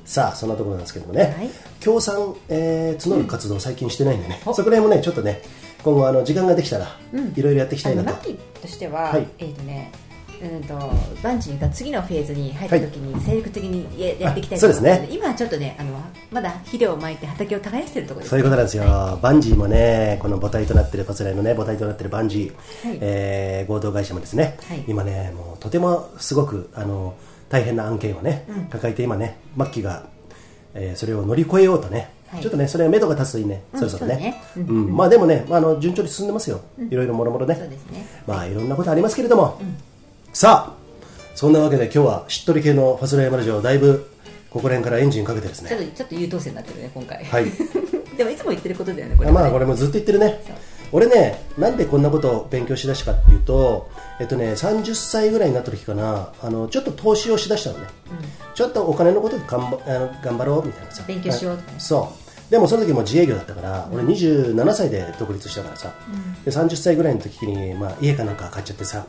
さあそんなところなんですけどもね、はい。協賛、えー募る活動最近してないんでね、そこら辺もねちょっとね今後あの時間ができたら、いろいろやっていきたいなと。あのマッキーとしては、はい。えっ、とねうんとバンジーが次のフェーズに入った時に精力的にややっていきたいあそうですね。今はちょっとねあのまだ肥料をまいて畑を耕しているところです、そういうことなんですよ、はバンジーもね、この母体となっているパスライのね、母体となっているバンジー、はい。えー合同会社もですね、はい。今ね、もうとてもすごくあの大変な案件をね、抱えて今ね、マッキーが、えーそれを乗り越えようとね、はい。ちょっとね、それが目処が立つといいね、うんそろそろね。そうね。うん。まあでもね、まあ、あの順調に進んでますよ、いろいろもろもろね。ね。まあいろんなことありますけれども、さあ、そんなわけで今日はしっとり系のファスライマラジオ、だいぶここら辺からエンジンかけてですね、ちょっとちょっと優等生になってるね今回。はい。*laughs* でもいつも言ってることだよねこれまあこれもずっと言ってるね。俺ねなんでこんなことを勉強しだしたかっていうとえっとね30歳ぐらいになった時かな。あのちょっと投資をしだしたのね、ちょっとお金のことで頑張あの頑張ろうみたいなさ。勉強しようとかね。そう。でもその時も自営業だったから、俺27歳で独立したからさ、で30歳ぐらいの時に、まあ、家かなんか買っちゃってさ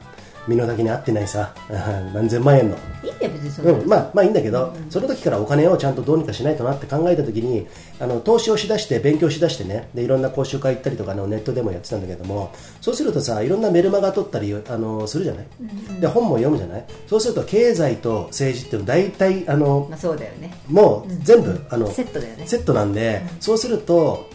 身の丈に合ってないさ *laughs* 何千万円の。いいんだよ別にそんなのうん、まあまあいいんだけど、その時からお金をちゃんとどうにかしないとなって考えた時にあの投資をしだして勉強しだしてねでいろんな講習会行ったりとかあのネットでもやってたんだけどもそうするとさいろんなメルマガ取ったりあのするじゃない、で本も読むじゃない？そうすると経済と政治っていうの大体あのまあそうだよねもう全部、あのセットだよねセットなんで、そうすると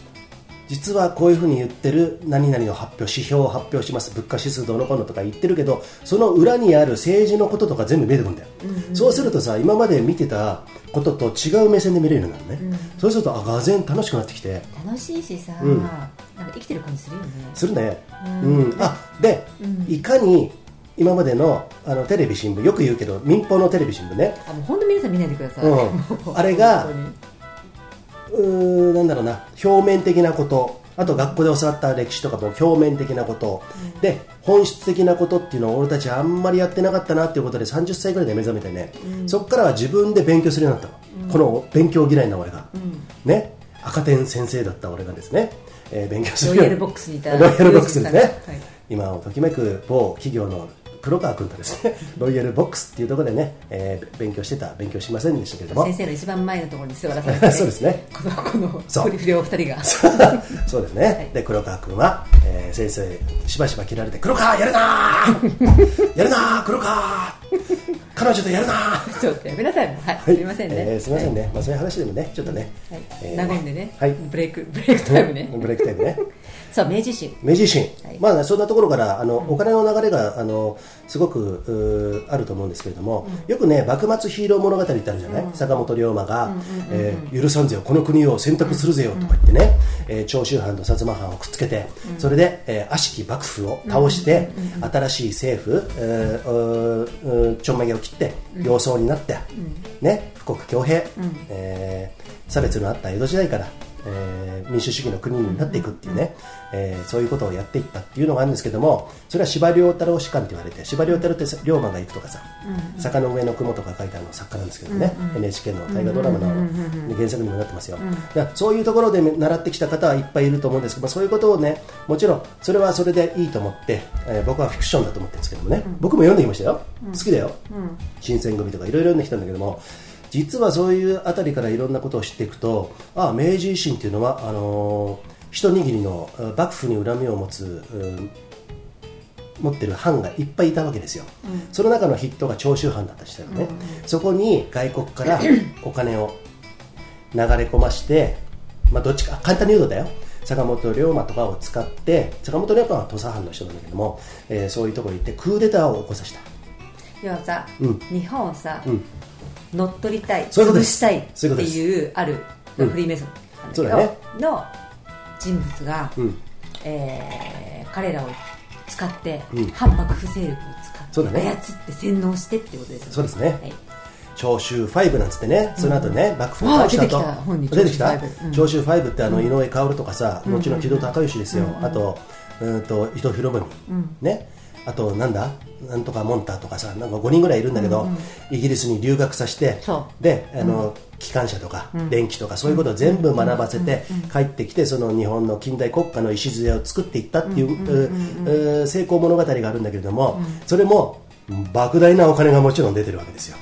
実はこういうふうに言ってる何々の発表指標を発表します物価指数どうのこうのとか言ってるけどその裏にある政治のこととか全部見えてくるんだよ、そうするとさ今まで見てたことと違う目線で見れるようになるね、そうするとあがぜん楽しくなってきて。楽しいしさ、うん。なんか生きてる感じするよね。するね、うん。あで、いかに今までのあのテレビ新聞よく言うけど民放のテレビ新聞ね。あもう本当皆さん見ないでください、うん。*laughs* あれがうーなんだろうな表面的なこと。あと学校で教わった歴史とかも表面的なこと、で本質的なことっていうのを俺たちあんまりやってなかったなっていうことで30歳ぐらいで目覚めてね、そこからは自分で勉強するようになった。の、この勉強嫌いな俺が、ね。赤点先生だった俺がですね、えー勉強するようロイヤルボックスにいたロイヤルボックスですね、はい。今をときめく某企業の黒川君とですね *laughs* ロイヤルボックスっていうところでね、えー勉強してた勉強しませんでしたけれども。先生の一番前のところに座らされて、*laughs* そうですね。このこのそう。フリフリお二人が。そう。ですね、で黒川君は、えー先生しばしば切られて黒川やるなー *laughs* やるなー黒川。彼女とやるなー。ちょっとやめなさい。はい、はい。すみませんね、えーすみませんね、まあ、そういう話でもねちょっとね、はい。えー和んでね、はい。ブレイクブレイクタイムね。ブレイクタイムねそう明治維新明治維新、はい。まあ、そんなところからあの、お金の流れがあのすごくあると思うんですけれども、よくね幕末ヒーロー物語ってあるじゃない、坂本龍馬が、えー許さんぜよこの国を選択するぜよとか言ってね、えー長州藩と薩摩藩をくっつけて、それで、えー悪しき幕府を倒して、新しい政府、えーちょんまげを切って様相になって、ね、富国強兵、えー差別のあった江戸時代からえー民主主義の国になっていくっていうね、えーそういうことをやっていったっていうのがあるんですけどもそれは司馬遼太郎士官って言われて司馬遼太郎って龍馬が行くとかさ「坂の上の雲」とか書いたあの作家なんですけどね、NHK の大河ドラマの原作にもなってますよ、だからそういうところで習ってきた方はいっぱいいると思うんですけどそういうことをねもちろんそれはそれでいいと思って、えー僕はフィクションだと思ってるんですけどもね、僕も読んできましたよ、好きだよ、新選組とかいろいろ読んできたんだけども実はそういうあたりからいろんなことを知っていくとああ明治維新っていうのはあのー一握りのあ幕府に恨みを持つうん持ってる藩がいっぱいいたわけですよ、その中の筆頭が長州藩だったりしたよね、そこに外国から *clears throat* お金を流れ込まして、まあ、どっちか簡単に言うとだよ。坂本龍馬とかを使って坂本龍馬は土佐藩の人なんだけども、えーそういうところに行ってクーデターを起こさせた。さ、うん。日本をさ、うん乗っ取りたい潰したいっていうあるうん。フリーメイソンなんだけど、ね。の人物が、うん。えー彼らを使って、うん。反幕府勢力を使って、ね。操って洗脳してってことですよね。そうですね。はい。長州5なんつってね、その後ね、幕府を倒したと、あ出てきた本に出てきた？長州5うん。長州5ってあの井上薫とかさ、後の木戸孝允ですよ、あとうんと伊藤博文、ね。あとなんだ？なんとかモンターとかさなんか5人ぐらいいるんだけど、イギリスに留学させてそであの、機関車とか、電気とかそういうことを全部学ばせて、帰ってきてその日本の近代国家の礎を作っていったっていう,う、う成功物語があるんだけれども、それも莫大なお金がもちろん出てるわけですよ。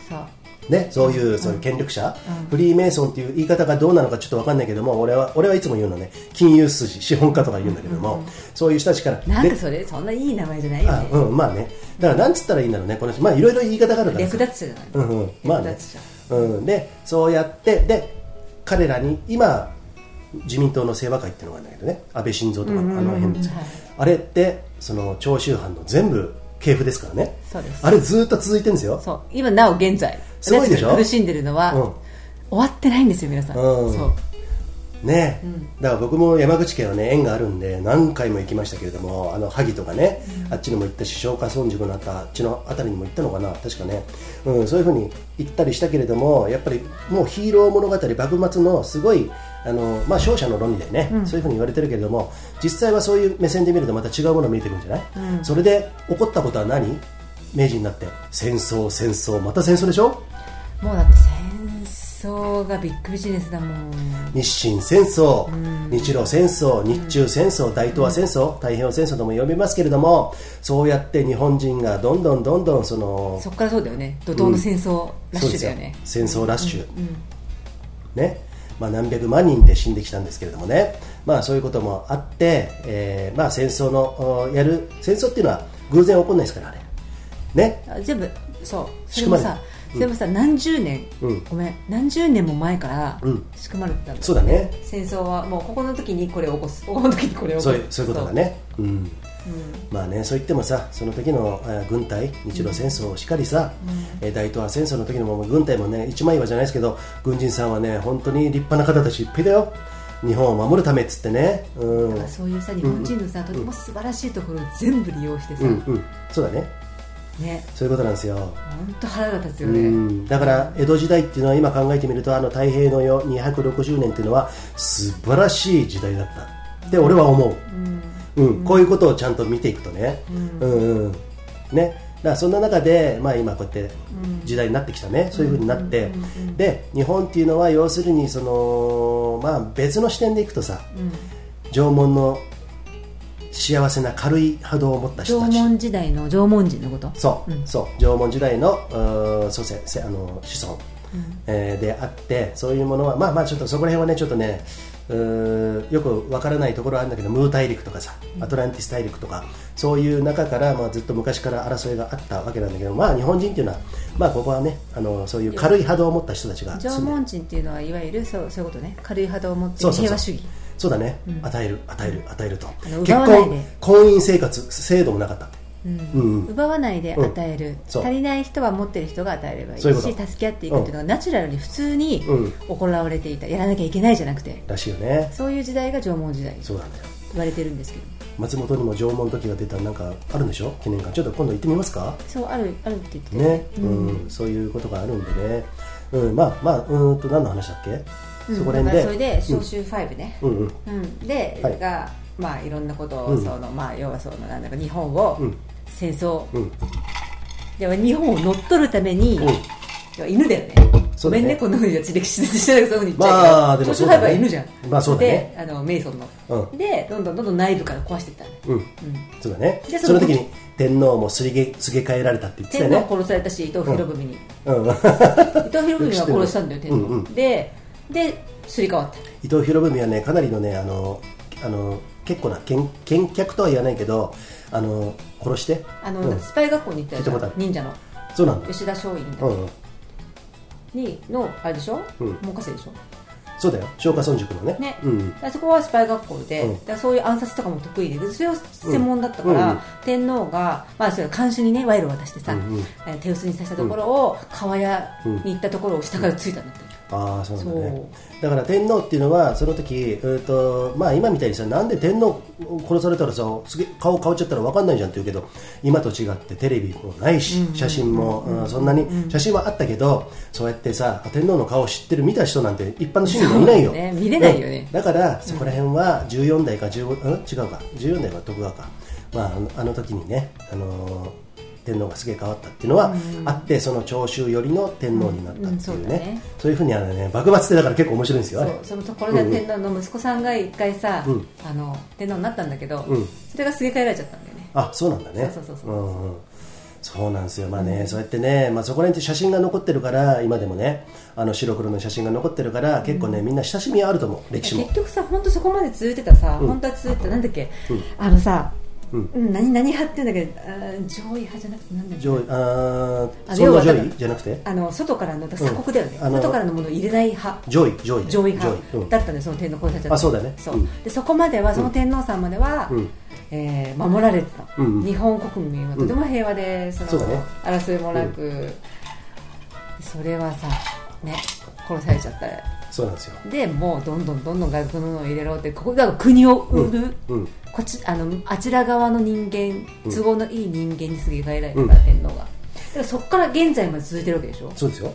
ね、そういうそういう権力者、フリーメイソンっていう言い方がどうなのかちょっと分かんないけども俺は俺はいつも言うのね金融筋資本家とか言うんだけども、そういう人たちからでなんかそれそんないい名前じゃないよあねうんまあね。だからなんつったらいいんだろうねこの人。まあいろいろ言い方があるからさ。略奪者じゃないうんうん。まあね。うん、でそうやってで彼らに今自民党の清和会っていうのがあるんだけどね。安倍晋三とかあの辺です、はい。あれってその長州藩の全部系譜ですからね。そうです。あれずっと続いてるんですよ。そう。今なお現在。すごいでしょ？苦しんでるのは、うん。終わってないんですよ皆さん、うん。そう。ね、だから僕も山口県はね縁があるんで何回も行きましたけれどもあの萩とかね、あっちにも行ったし松下村塾のあったあっちの辺りにも行ったのかな。確かね、うん、そういうふうに行ったりしたけれどもやっぱりもうヒーロー物語幕末のすごいあの、まあ、勝者の論理でね、そういうふうに言われてるけれども実際はそういう目線で見るとまた違うものが見えてくるんじゃない、それで起こったことは何？明治になって。戦争戦争。また戦争でしょ？もうだって戦争がビッグビジネスだもん。日清戦争、日露戦争、日中戦争、大東亜戦争、太平洋戦争とも呼びますけれども、そうやって日本人がどんどんどんどんそのそっからそうだよね。怒涛の戦争ラッシュだよね、戦争ラッシュ、ね？まあ、何百万人で死んできたんですけれどもね、まあ、そういうこともあって、えーまあ、戦争のおやる戦争っていうのは偶然起こんないですからあれ。ね。あ全部そう。それれもさ全部さ、何十年、うん。ごめん何十年も前からうん。仕組まれてたんだそうだね。戦争はもうここの時にこれを起こす。ここの時にこれを起こす。そういうそういうことだね。うんまあねそう言ってもさその時のえー軍隊日露戦争をしっかりさ、えー大東亜戦争の時のもう軍隊もね一枚岩じゃないですけど軍人さんはね本当に立派な方たちいっぱいだよ。日本を守るためっつってね。うん。だからそういうさ日本人のさ、とても素晴らしいところを全部利用してさ、うんうん。そうだね。ね。そういうことなんですよ。本当腹が立つようね、ん。だから江戸時代っていうのは今考えてみるとあの太平の世260年っていうのは素晴らしい時代だった。って俺は思う、うんこういうことをちゃんと見ていくとね、うん。うんね。だからそんな中で、まあ、今こうやって時代になってきたね、そういうふうになって、で日本っていうのは要するにその、まあ、別の視点でいくとさ、縄文の幸せな軽い波動を持った人縄たち。文時代の縄文人のこと？そう、そう。縄文時代の祖先せあの子孫、えーであってそういうものはまあまあちょっとそこら辺はねちょっとねうーよくわからないところはあるんだけどムー大陸とかさアトランティス大陸とかそういう中から、まあ、ずっと昔から争いがあったわけなんだけどまあ日本人っていうのはまあここはねあのそういう軽い波動を持った人たちが縄文人っていうのはいわゆるそうそういうことね。軽い波動を持って平和主義。そうだね、与える与える与えると。結婚婚姻生活制度もなかったってうん。奪わないで与える、足りない人は持ってる人が与えればいいし助け合っていくっていうのがナチュラルに普通にうん。行われていた。やらなきゃいけないじゃなくて。らしいよね。そういう時代が縄文時代。そうなんだよ。言われてるんですけど。松本にも縄文時が出たなんかあるんでしょ？記念館ちょっと今度行ってみますか？そうあるあるって言ってた。ね、うん。そういうことがあるんでね、うん、まあまあうーんと何の話だっけ、うん。そこら辺で。それで召集5ね、うんうん。うん。で、はい。がまあいろんなことを、うん。そのまあ要はそのなんだか日本を、うん戦争、うん。でも日本を乗っ取るために、うん。犬だよね。そうだね。ごめんねこんなふうに歴史してないそういうふうに。言っちゃうけどまあでも召集5そうだね。は犬じゃん。まあそうだね。であのメイソンの、うん。でどんどんどんどん内部から壊していったんだようん、そうだね。でその時に天皇もすりげすげ替えられたって言ってた天皇よね殺されたし伊藤博文に、うん、伊藤博文は殺したんだよ *laughs* 天皇、うん。うんでですり替わった。伊藤博文はねかなりのねあのあの結構な見見客とは言わないけどあの殺して？あの、うん。スパイ学校に行ったじゃん聞いたことある。忍者の。そうなんだ。吉田松陰だうんうん。にのあれでしょ、うん。門下生でしょ？そうだよ。松下村塾のね。ね、うんそこはスパイ学校で,、うん。だそういう暗殺とかも得意でそれを専門だったから、うんうん。天皇が、まあ、それ監視にね賄賂を渡してさ、うんうん。えー手薄にさせたところを川屋に行ったところを下からついたんだって、ああそうだね。だから天皇っていうのはその時、えーとまあ、今みたいにさなんで天皇殺されたらさすげえ顔変わっちゃったら分かんないじゃんって言うけど今と違ってテレビもないし写真も、うんそんなに写真はあったけどそうやってさ天皇の顔を知ってる見た人なんて一般の市民もいないよ、ね見れないよね。うん。だからそこら辺は14代か15、うん、違うか。14代は徳川か、まあ、あのあの時にね、あのー天皇がすげえ変わったっていうのはあって、その長州寄りの天皇になったっていうね,、うんうんそういうふうにあのね幕末ってだから結構面白いんですよ。そうそのところで天皇の息子さんが一回さ、うん。あの天皇になったんだけど、うん。それがすげ替えられちゃったんだよね。あそうなんだね。そうそうそうそう。うんうん。そうなんですよ。まあね、そうやってね、まあ、そこら辺って写真が残ってるから今でもねあの白黒の写真が残ってるから結構ねみんな親しみあると思う歴史も。結局さ本当そこまで続いてたさ、本当は続いてたなんだっけ、あのさ、うん。うん何何派っていうんだけど上位派じゃなくてなんだ上位あーあ上位じゃなくて？あの外からの鎖国だよね、うん外からのものを入れない派。上位上位。上位派。上位。うん。だったんでその天皇皇太子あそうだね。そう、うん。でそこまではその天皇さんまでは、うん。えー守られてた、うんうん。日本国民は。とても平和で、そのそね争いもなく、それはさね殺されちゃった。そうなんですよ。でもうどんどんどんどん外国のものを入れろってここだから国を売る、うんこっちあのあちら側の人間都合のいい人間にすげ替えられたから、天皇が。だからそこから現在まで続いてるわけでしょ？そうですよ。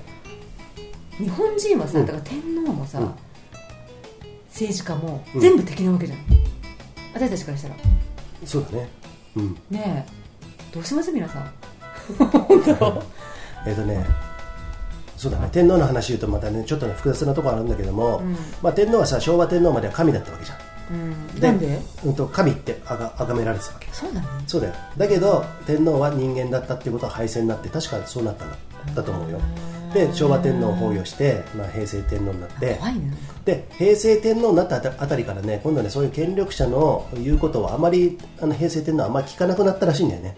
日本人はさ、うん。だから天皇もさ、うん。政治家もうん。全部敵なわけじゃん、私たちからしたら。そうだね。うん。ねえ。どうします？皆さん。*laughs* えっ、とねそうだね。天皇の話言うとまたねちょっとね複雑なところあるんだけども、うん。まあ、天皇はさ昭和天皇までは神だったわけじゃんうん。なんで？うん、と神ってあが崇められてたわけ。そうなの？そうだよ。だけど天皇は人間だったっていうことは敗戦になって確かそうなったんだ。だと思うよで昭和天皇を崩御して、まあ、平成天皇になって。で平成天皇になったあたりからね今度ねそういう権力者の言うことはあまりあの平成天皇はあんまり聞かなくなったらしいんだよね。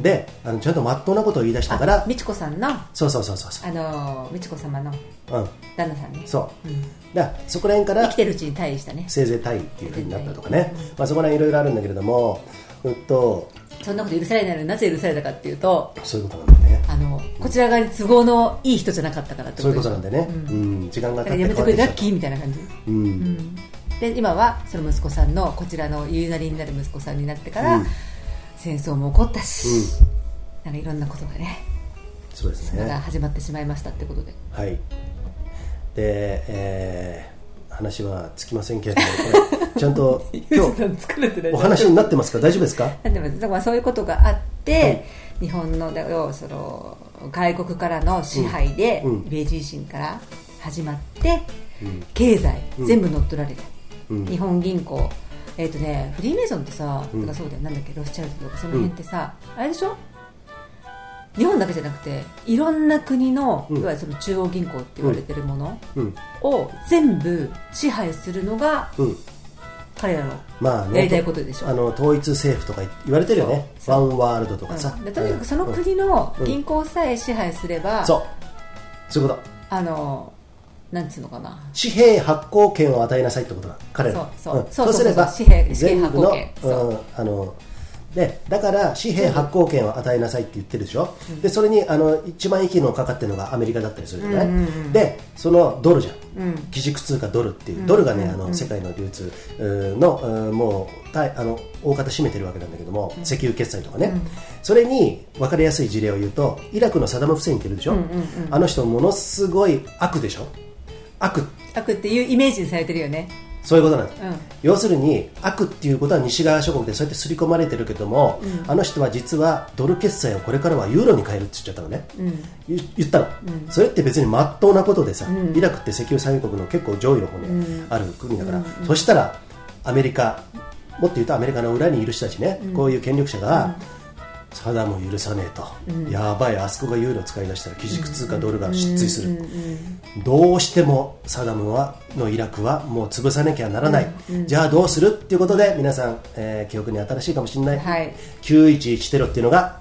であのちゃんとまっとうなことを言い出したから美智子さんの？そうそうそうそうそあの美智子様の？う、うん、旦那さんね。そう、うん。だそこら辺から生きてるうちに退位したね。せいぜい大位っていうふうになったとかね、まあ、そこら辺いろいろあるんだけれども、うんと、そんなこと許されないのになぜ許されたかっていうとそういうことなんだよね。あのこちら側に都合のいい人じゃなかったからってそうことでしょいうことなんだよね、うん。時間がだから経ってやめてくれラッキーみたいな感じ、ううん。で今はその息子さんのこちらの言いなりになる息子さんになってから、うん。戦争も起こったし、うん。なんかいろんなことがねそうですね。始まってしまいましたってことで。はい。で、えー話はつきませんけれどもこれ *laughs* ちゃんと今日お話になってますか大丈夫ですか？なんでもだからそういうことがあって、日本のだよその外国からの支配で、うん。うん。明治維新から始まって、うん。経済うん。全部乗っ取られて、うん。日本銀行。えっ、とねフリーメイソンってさ、うん。とかそうだよ。なんだっけ？ロスチャルドとかその辺ってさ、あれでしょ？日本だけじゃなくていろんな国の、うん。いわゆるその中央銀行って言われてるものうん。を全部支配するのがうん彼らのまあねやりたいことでしょ。あの統一政府とか言われてるよね。ワンワールドとかさ、うん。でとにかくそのうん国のうん。銀行さえ支配すれば、そう。そういうこと。あのなんつうのかな。紙幣発行権を与えなさいってことだ。彼らそうそう。ん。そうすればそう。そうそう紙幣紙幣発行権。そう。うんあのでだから紙幣発行権を与えなさいって言ってるでしょ、でそれにあの一番息のかかってるのがアメリカだったりするじゃない、うんうんうん。でそのドルじゃん、うん。基軸通貨ドルっていう、ドルがねあの世界の流通のもう大あの大方占めてるわけなんだけども、石油決済とかね、それに分かりやすい事例を言うとイラクのサダム・フセインっているでしょ、あの人ものすごい悪でしょ？悪。悪っていうイメージにされてるよねそういうことなんです、うん。要するに悪っていうことは西側諸国でそうやって刷り込まれてるけども、あの人は実はドル決済をこれからはユーロに変えるって言っちゃったのね、言言ったの、それって別にまっとうなことでさ、イラクって石油産油国の結構上位の方にある国だから、そしたらアメリカもっと言うとアメリカの裏にいる人たちね、こういう権力者が、サダムを許さねえと、やばいあそこがユーロ使い出したら基軸通貨ドルが失墜する、どうしてもサダムはのイラクはもう潰さなきゃならない、じゃあどうするっていうことで皆さん、えー記憶に新しいかもしれない、はい。911テロっていうのが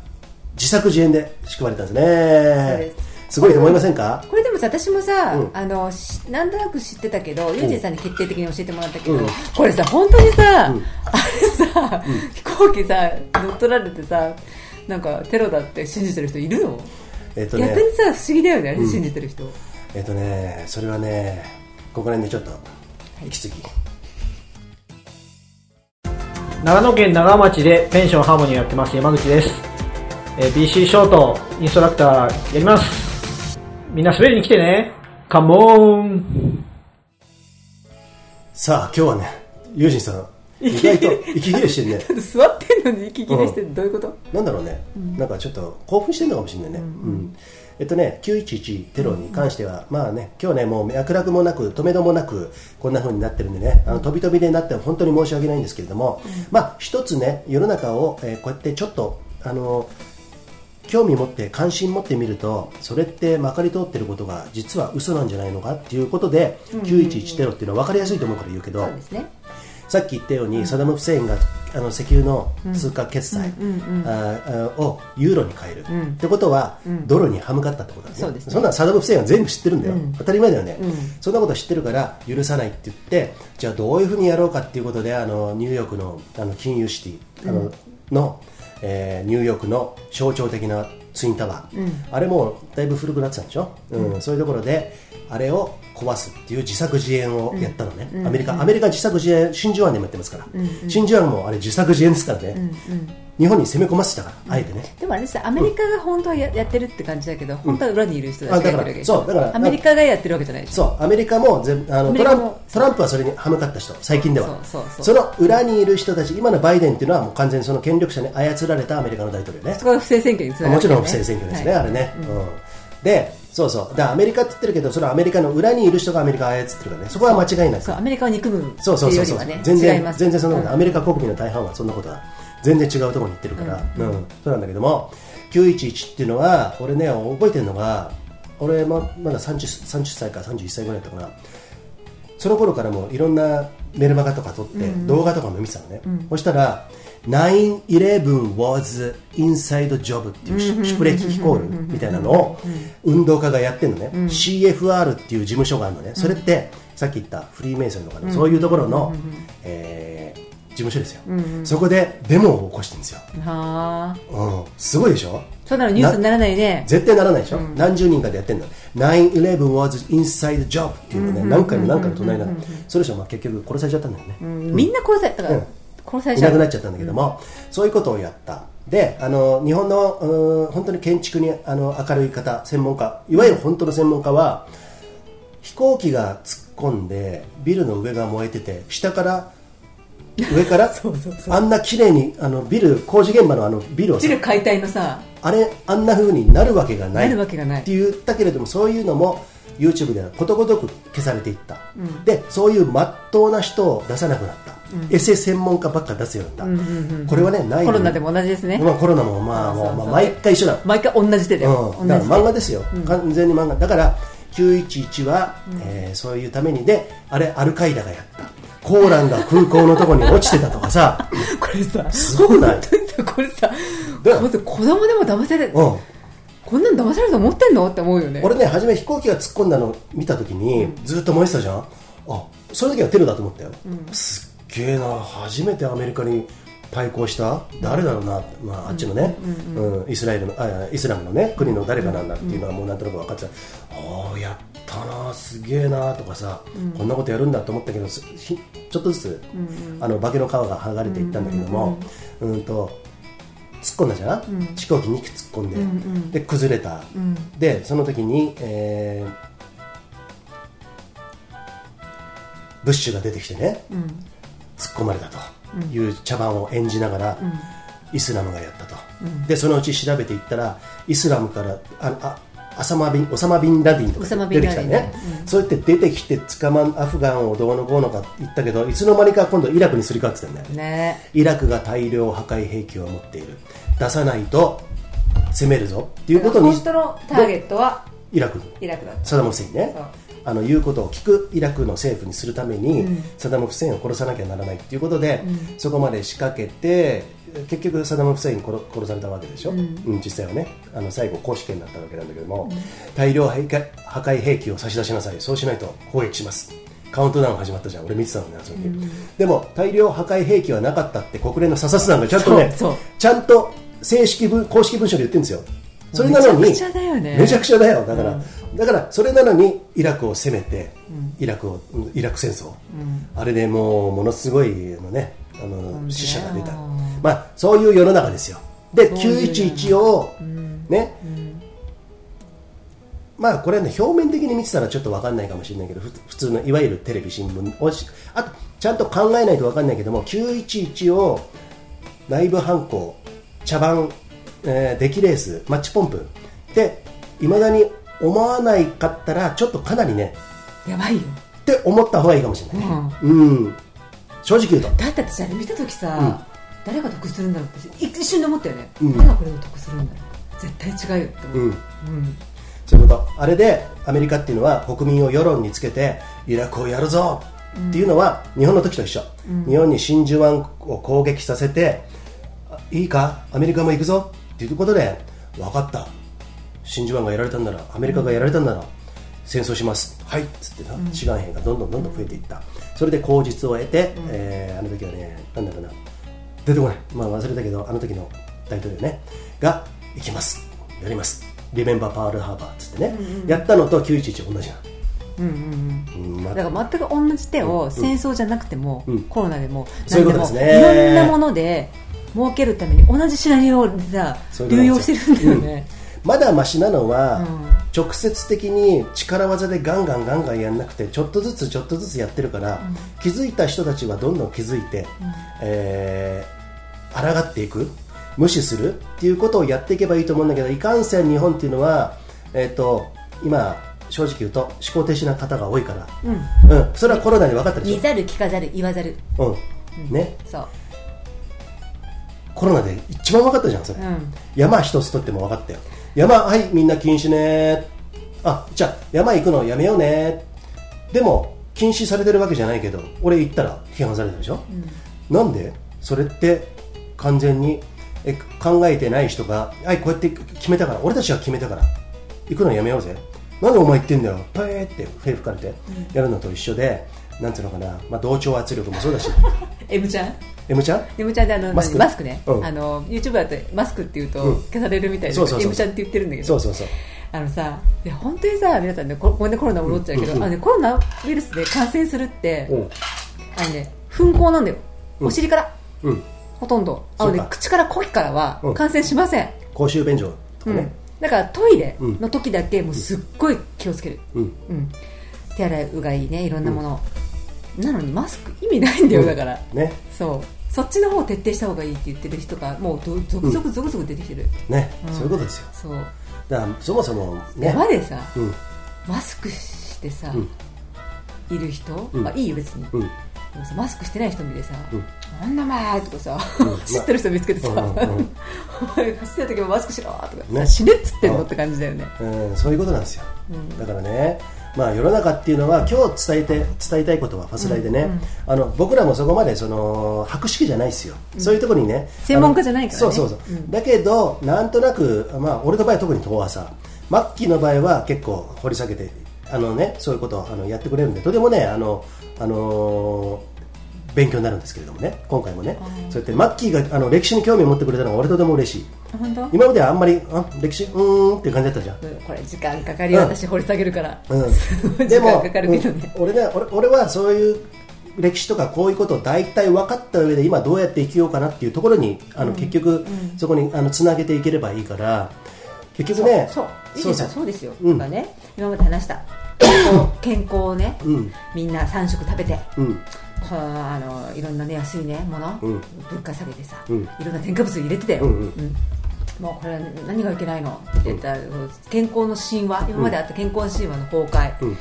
自作自演で仕組まれたんですね。です。すごいと思いませんか？これでもさ私もさ、うん。あのしなんとなく知ってたけどユージンさんに決定的に教えてもらったけど、うんこれさ本当にさ、うん。あれさ、飛行機さ乗っ取られてさなんかテロだって信じてる人いるの、えっとね。逆にさ不思議だよねあれ信じてる人、えっ、とねそれはねここら辺でちょっと息継ぎ、長野県長町でペンションハーモニーをやってます山口です、えー BC ショートインストラクターやります。みんな滑りに来てね。カモン。さあ今日はねユージンさん意外と息切れしてんね。*laughs* 座ってんのに息切れしてどういうこと、なんだろうね、なんかちょっと興奮してるのかもしれないね、うん。えっとね、911テロに関しては、まあね、今日ね、もう脈絡もなく、止めどもなく、こんな風になってるんでね、あの飛び飛びでなって本当に申し訳ないんですけれども、まあ、一つね、世の中を、えーこうやってちょっと、あの興味持って関心持ってみるとそれってまかり通ってることが実は嘘なんじゃないのかっていうことで、911テロっていうのは分かりやすいと思うから言うけど、そうですねさっき言ったように、サダム・フセインがあの石油の通貨決済、をユーロに変える、ってことは、ドルに歯向かったってことだね。そうですね。んなのサダム・フセインは全部知ってるんだよ、当たり前だよね、そんなこと知ってるから許さないって言ってじゃあどういうふうにやろうかっていうことであのニューヨークのあの金融シティあの、の、えーニューヨークの象徴的なツインタワー、あれもだいぶ古くなってたんでしょ、うん。そういうところであれを壊すっていう自作自演をやったのね、アメリカアメリカ自作自演真珠湾でもやってますから、真珠湾もあれ自作自演ですからね、日本に攻め込ませたから、あえてね。でもあれさアメリカが本当はややってるって感じだけど、本当は裏にいる人たちがやってるわけ。そうだからアメリカがやってるわけじゃない。そうアメリカも全あのトラントランプはそれに歯向かった人最近では。その裏にいる人たち今のバイデンっていうのはもう完全にその権力者に操られたアメリカの大統領ね。そこが不正選挙につながるもちろん不正選挙ですね、はい。あれね、うん。でそうそう。だアメリカって言ってるけどそれはアメリカの裏にいる人がアメリカを操ってるからねそこは間違いなく。そうアメリカを憎むってそうそうそうそういう。よりはね全然全然そんなこと、うん。アメリカ国民の大半はそんなことは全然違うところに行ってるから、うん。そうなんだけども911っていうのは俺ね覚えてるのが俺ままだ 30, 30歳か31歳ぐらいだったかな。その頃からもいろんなメルマガとか撮って、動画とかも見てたのね、そしたら9-11 was inside job っていうシシュプレヒコールみたいなのを運動家がやってるのね、CFR っていう事務所があるのね、それってさっき言ったフリーメイソンとかの、そういうところの、えー事務所ですよ、そこでデモを起こしてるんですよ、はあ。うん、すごいでしょ？そうなのニュースにならないね。絶対ならないでしょ、何十人かでやってるの。9-11 was inside job っていうのをね、何回も何回も唱えながら、それでしょ、まあ、結局殺されちゃったんだよね、みんな殺されたから、うん殺されちゃう。いなくなっちゃったんだけども、そういうことをやった。であの日本のうーん本当に建築にあの明るい方専門家いわゆる本当の専門家は飛行機が突っ込んでビルの上が燃えてて下から上から *laughs* あんな綺麗にあのビル工事現場のあのビルをさビル解体のさ。あれあんな風になるわけがない。なるわけがない。って言ったけれどもそういうのも YouTube ではことごとく消されていった、でそういうまっとうな人を出さなくなった、エセ専門家ばっか出すようになった、これはねないコロナでも同じですね、まあ、コロナもまあもうまあ毎回一緒だ。毎回同じ手で、うん、だから漫画ですよ、完全に漫画。だから911は、えーそういうためにであれアルカイダがやったコーランが空港のところに落ちてたとかさ。*laughs* これさすごくない？これさ子供でも騙せる、うん。こんなん騙されると思ってんの？って思うよね。俺ね初め飛行機が突っ込んだのを見た時に、ずっと燃えてたじゃん？あその時はテロだと思ったよ、すっげえな。初めてアメリカに対抗した誰だろうな、まあ、あっちのね、うんイスラエルのあイスラムのね国の誰かなんだっていうのはもうなんとなく分かってた、ああやったなすげえなとかさ、こんなことやるんだと思ったけどちょっとずつ、あの化けの皮が剥がれていったんだけども、うんと突っ込んだじゃん、飛行機2機突っ込んで、で崩れた、でその時に、えーブッシュが出てきてね、突っ込まれたという茶番を演じながら、イスラムがやったと、でそのうち調べていったらイスラムからああアサマビンオサマ・ビン・ラディンとか出てきたね、そうやって出てきて捕まんアフガンをどうのこうのか言ったけどいつの間にか今度イラクにすり替わってたんだよね。イラクが大量破壊兵器を持っている。出さないと攻めるぞっていうことに本当のターゲットはイラク。イラクだった。サダム・フセインねあの言うことを聞くイラクの政府にするために、サダム・フセインを殺さなきゃならないっていうことで、そこまで仕掛けて結局サダム・フセイン殺殺されたわけでしょ、うん。実際はね。あの最後公式権になったわけなんだけども、大量破壊兵器を差し出しなさい。そうしないと攻撃します。カウントダウン始まったじゃん。俺見てたのねその時、でも大量破壊兵器はなかったって国連の査察団がちゃんとねちゃんと正式文公式文書で言ってるんですよそれなのにめちゃくちゃだよね。めちゃくちゃだよ。だから、だからそれなのにイラクを攻めて、イラクをイラク戦争、あれでもうものすごいのねあの死者が出た。まあそういう世の中ですよ。で911を、ね、まあこれはね表面的に見てたらちょっと分かんないかもしれないけどふ普通のいわゆるテレビ新聞をしあとちゃんと考えないと分かんないけども911を内部犯行茶番、えー、出来レースマッチポンプ。でいまだに思わないかったらちょっとかなりねやばいよ。って思った方がいいかもしれない、うん。正直言うと。だって私あれ見た時さ、誰が得するんだろうって一瞬で思ったよね、うん。誰がこれを得するんだろう。絶対違うよって思う、うん。うん。そういうこと。あれでアメリカっていうのは国民を世論につけてイラクをやるぞっていうのは日本の時と一緒、日本に真珠湾を攻撃させてあいいか？アメリカも行くぞっていうことで分かった。真珠湾がやられたんならアメリカがやられたんなら戦争します。はい。っつってな、志願兵がどんどんどんどん増えていった。それで口実を得て、えーあの時はねなんだかな。出てこない、まあ、忘れたけどあの時の大統領ね。が行きます。やります。リメンバーパールハーバーっつってね、やったのと911同じなの。うんうんうん。だから全く同じ手を戦争じゃなくても、うん。コロナでもそういう何でもことですね。いろんなもので儲けるために同じシナリオでさ流用してるんだよね、まだマシなのは、うん。直接的に力技でガンガンガンガンやんなくてちょっとずつちょっとずつやってるから、気づいた人たちはどんどん気づいて、えー抗っていく無視するっていうことをやっていけばいいと思うんだけどいかんせん日本っていうのは、えー、と今正直言うと思考停止な方が多いから、うん。それはコロナで分かったでし見ざる聞かざる言わざる。ょ、うん。ね、そうコロナで一番分かったじゃんそれ、うん。山一つ取っても分かったよ。山はいみんな禁止ね。あじゃあ山行くのやめようね。でも禁止されてるわけじゃないけど俺行ったら批判されてるでしょ、なんでそれって完全にえ考えてない人がはいこうやって決めたから俺たちは決めたから行くのやめようぜ。なんでお前言ってんだよ。パーって笛吹かれてやるのと一緒で、なんつうのかな、まあ、同調圧力もそうだし。*laughs* M ちゃん？M ちゃん？M ちゃんであのマスク。マスクね、うん。あの YouTuber だとマスクって言うとうん。消されるみたいで、そうそうそう M ちゃんって言ってるんだけど。そうそうそう。あのさいや本当にさ皆さんねこごめんねコロナ戻っちゃうけど、うんうんあのね、コロナウイルスで感染するって、うん。あのね噴口なんだよ。お尻から、うん。ほとんど。あの、ね口から呼気からはうん。感染しません、公衆便所とうん。かね、だからトイレの時だけもうすっごい気をつける、うん。うん。手洗いうがいねいろんなもの、なのにマスク意味ないんだよ、だから。ね。そうそっちの方を徹底した方がいいって言ってる人がもうど続々続々出てきてる、ね、うん。そういうことですよ。そう。だからそもそもね。山でさ、うん。マスクしてさ、うん。いる人、うん。まあ、いいよ別に、うん。でもさマスクしてない人見てさうん「なんだお前」とかさ、うん。*laughs* 知ってる人見つけてさ「うんうんうんお前走ってる時もマスクしろ」とか、ね。死ねっつってんのって感じだよね、うん、そういうことなんですよ、うん。だからね、まあ、世の中っていうのは今日伝えて伝えたいことはファスライでね、あの僕らもそこまでその博識じゃないですよ、そういうところにね専門家じゃないからね。そうそうそう、うん。だけどなんとなく、まあ、俺の場合は特に遠浅マッキーの場合は結構掘り下げてあの、ね、そういうことをあのやってくれるんでとてもねあの、あのー勉強になるんですけれどもね。今回もね。そうやってマッキーがあの歴史に興味を持ってくれたのが俺とても嬉しい。本当？今まではあんまりあ歴史うーんって感じだったじゃん。うんこれ時間かかるよ、うん私掘り下げるから、うん。*laughs* 時でも間かかるけどね、うん俺ね俺俺はそういう歴史とかこういうことを大体分かった上で今どうやって生きようかなっていうところにあの、結局、そこにあのつなげていければいいから結局ねそうそそううですよ、うん。ね今まで話した健康健康をね、うん。みんな3食食べてうんあのいろんなね安いねもの、うん。物価下げてさ、うん。いろんな添加物入れてたよ、うんうん。もうこれは何がいけないの？って言ったら、健康の神話？今まであった健康の神話の崩壊、うん。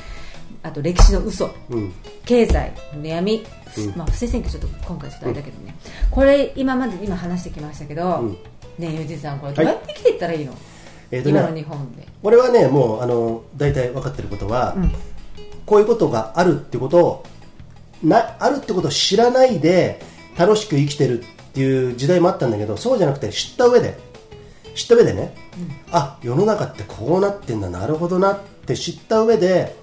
あと歴史の嘘。うん。経済の闇、うん。まあ、不正選挙ちょっと今回ちょっとあれだけどね、これ今まで今話してきましたけど、うん。ねえユージさんこれどうやって生きていったらいいの、えーと今のね日本で、俺はねもうあの大体分かってることは、うん。こういうことがあるってことをなあるってことを知らないで楽しく生きてるっていう時代もあったんだけどそうじゃなくて知った上で知った上でね、あ世の中ってこうなってんだなるほどなって知った上で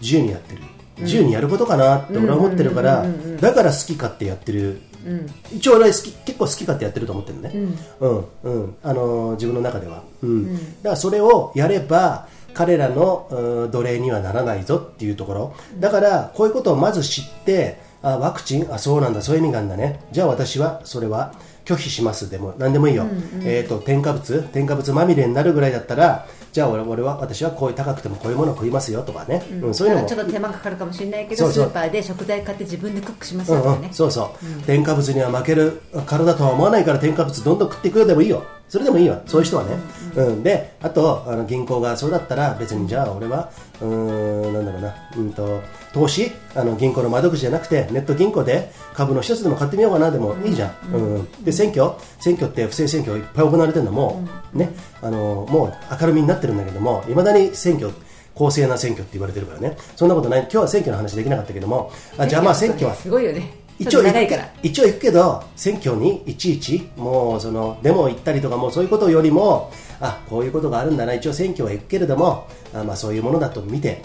自由にやってる。自由にやることかなって俺は思ってるからだから好き勝手やってる。うん。一応俺は好き結構好き勝手やってると思ってるのね、うん。うん。あのー自分の中では、うん。だからそれをやれば彼らのうん奴隷にはならないぞっていうところ。だからこういうことをまず知ってあワクチンあそうなんだそういう意味があるんだね。じゃあ私はそれは拒否しますでも何でもいいよ、えー、と添加物添加物まみれになるぐらいだったらじゃあ俺俺は私はこういう高くてもこういうものを食いますよとかね、うん。そういうのも。ちょっと手間かかるかもしれないけどスーパーで食材買って自分でクックしますうんうん。よとかね、そうそう、添加物には負ける体とは思わないから添加物どんどん食っていくよでもいいよそれでもいいよそういう人はね、うん。であとあの銀行がそうだったら別にじゃあ俺はうーんなんだろうな。うんと投資？あの銀行の窓口じゃなくてネット銀行で株の一つでも買ってみようかな。でもいいじゃん、うん。で選挙？選挙って不正選挙いっぱい行われてるのも、ね。あのもう明るみになってるんだけどもいまだに選挙公正な選挙って言われてるからね。そんなことない。今日は選挙の話できなかったけども。あじゃあまあ選挙は。すごいよね一応長いから。一応行くけど選挙にいちいちもうそのデモ行ったりとかもうそういうことよりもあこういうことがあるんだな一応選挙は行くけれどもあまあそういうものだと見て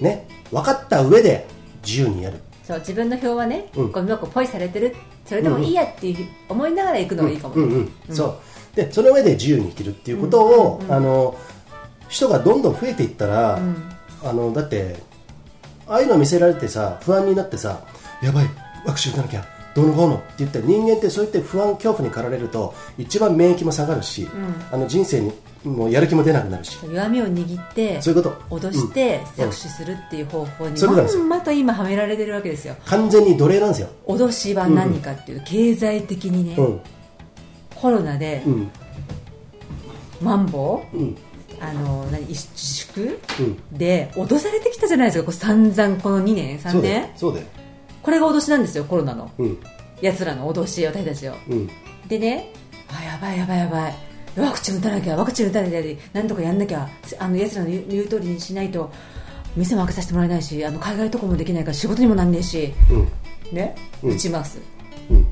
ね分かった上で自由にやる。そう自分の票はね、うん。ゴミ箱ポイされてる。それでもいいやっていう思いながら行くのがいいかもね、うんうんそう。でその上で自由に生きるっていうことを、あの人がどんどん増えていったら、あのだってああいうの見せられてさ不安になってさやばいワクチン打たなきゃどうのこうのって言って人間ってそうやって不安恐怖に駆られると一番免疫も下がるし、あの人生にもうやる気も出なくなるし。弱みを握ってそういうこと。脅してうん。搾取するっていう方法にまんまと今はめられてるわけですよ。完全に奴隷なんですよ、脅しは何かっていう、経済的にね、うん。コロナでうん。マンボウ、うん。あの何自粛、うん。で脅されてきたじゃないですかこう散々この2年3そうだよ。年そうだよこれが脅しなんですよコロナの。うん。やつらの脅し私たちを。うん。でねあやばいやばいやばい。ワクチン打たなきゃワクチン打たなきゃなんとかやんなきゃあのやつらの言う言う通りにしないと店も開けさせてもらえないしあの海外渡航もできないから仕事にもなんねえし。うん。ねうん。打ちます、うん。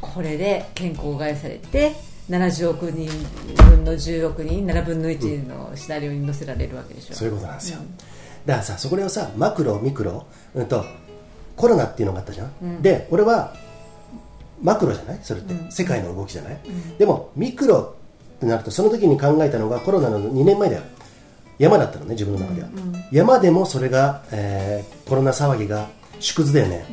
これで健康害されて70億人分の10億人7分の1のシナリオに載せられるわけでしょ、そういうことなんですよ、だからさそこをさマクロミクロ、うん、とコロナっていうのがあったじゃん、で俺はマクロじゃない？それって、世界の動きじゃない、でもミクロってなるとその時に考えたのがコロナの2年前だよ。山だったのね自分の中では、山でもそれが、えーコロナ騒ぎが縮図だよね、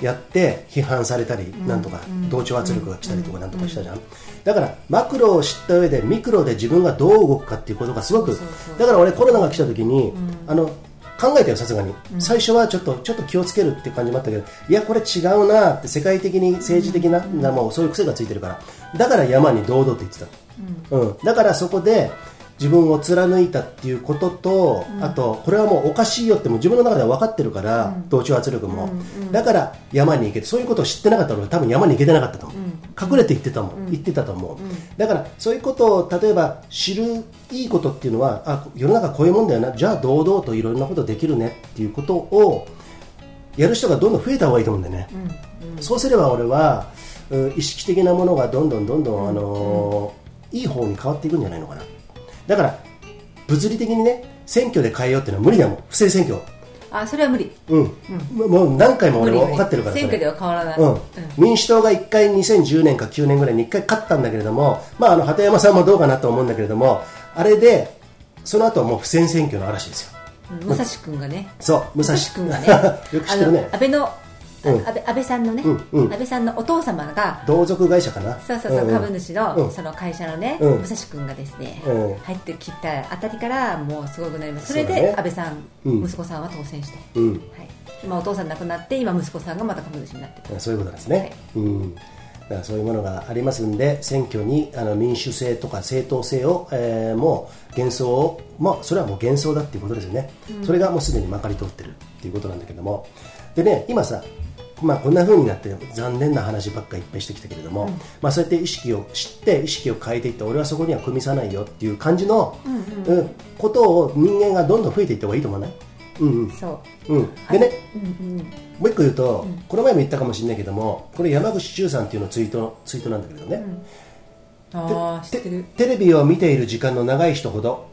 やって批判されたり、なんとか同調圧力が来たりとかなんとかしたじゃん、だからマクロを知った上でミクロで自分がどう動くかっていうことがすごくだから俺コロナが来た時に、あの考えたよさすがに、最初はちょっとちょっと気をつけるっていう感じもあったけどいやこれ違うなって世界的に政治的な、なもうそういう癖がついてるから。だから山に堂々と言ってた、うん。だからそこで自分を貫いたっていうことと、あとこれはもうおかしいよってもう自分の中では分かってるから、同調圧力も、だから山に行けてそういうことを知ってなかったら俺多分山に行けてなかったと思う、隠れて言ってたもん、言ってたと思う、だからそういうことを例えば知るいいことっていうのはあ世の中こういうもんだよな。じゃあ堂々といろんなことできるねっていうことをやる人がどんどん増えた方がいいと思うんだよね、そうすれば俺はうん意識的なものがどんどんどんどん、あのーいい方に変わっていくんじゃないのかなだから物理的にね選挙で変えようっていうのは無理だもん。不正選挙。あそれは無理。うん、もう何回も俺も分かってるから選挙では変わらない、うん、民主党が1回2010年か9年ぐらいに1回勝ったんだけれども、まあ、あの鳩山さんもどうかなと思うんだけれどもあれでその後はもう不正選挙の嵐ですよ。うん武蔵君がね。そう武蔵。君がね。*laughs* よく知ってるね。安倍の、安倍安倍さんのね、うんうん。安倍さんのお父様が同族会社かな？そうそうそう、んん。株主の、うん。その会社のね、うん。武蔵君がですね、うん。入ってきたあたりからもうすごくなります。それで安倍さん、うん。息子さんは当選して、うん。はい、今お父さん亡くなって今息子さんがまた株主になってる。そういうことなんですね、うん、だからそういうものがありますんで選挙にあの民主性とか正当性を、えーもう幻想を、まあ、それはもう幻想だっていうことですよね、それがもうすでにまかり通ってるっていうことなんだけども。でね今さまあ、こんな風になって残念な話ばっかりいっぱいしてきたけれども、まあ、そうやって意識を知って意識を変えていって俺はそこには組みさないよっていう感じの、うんことを人間がどんどん増えていった方がいいと思わない、うんうん。そう。うん、でね、うんうん。もう一個言うと、この前も言ったかもしれないけどもこれ山口周さんっていうのツイートツイートなんだけどね、テレビを見ている時間の長い人ほど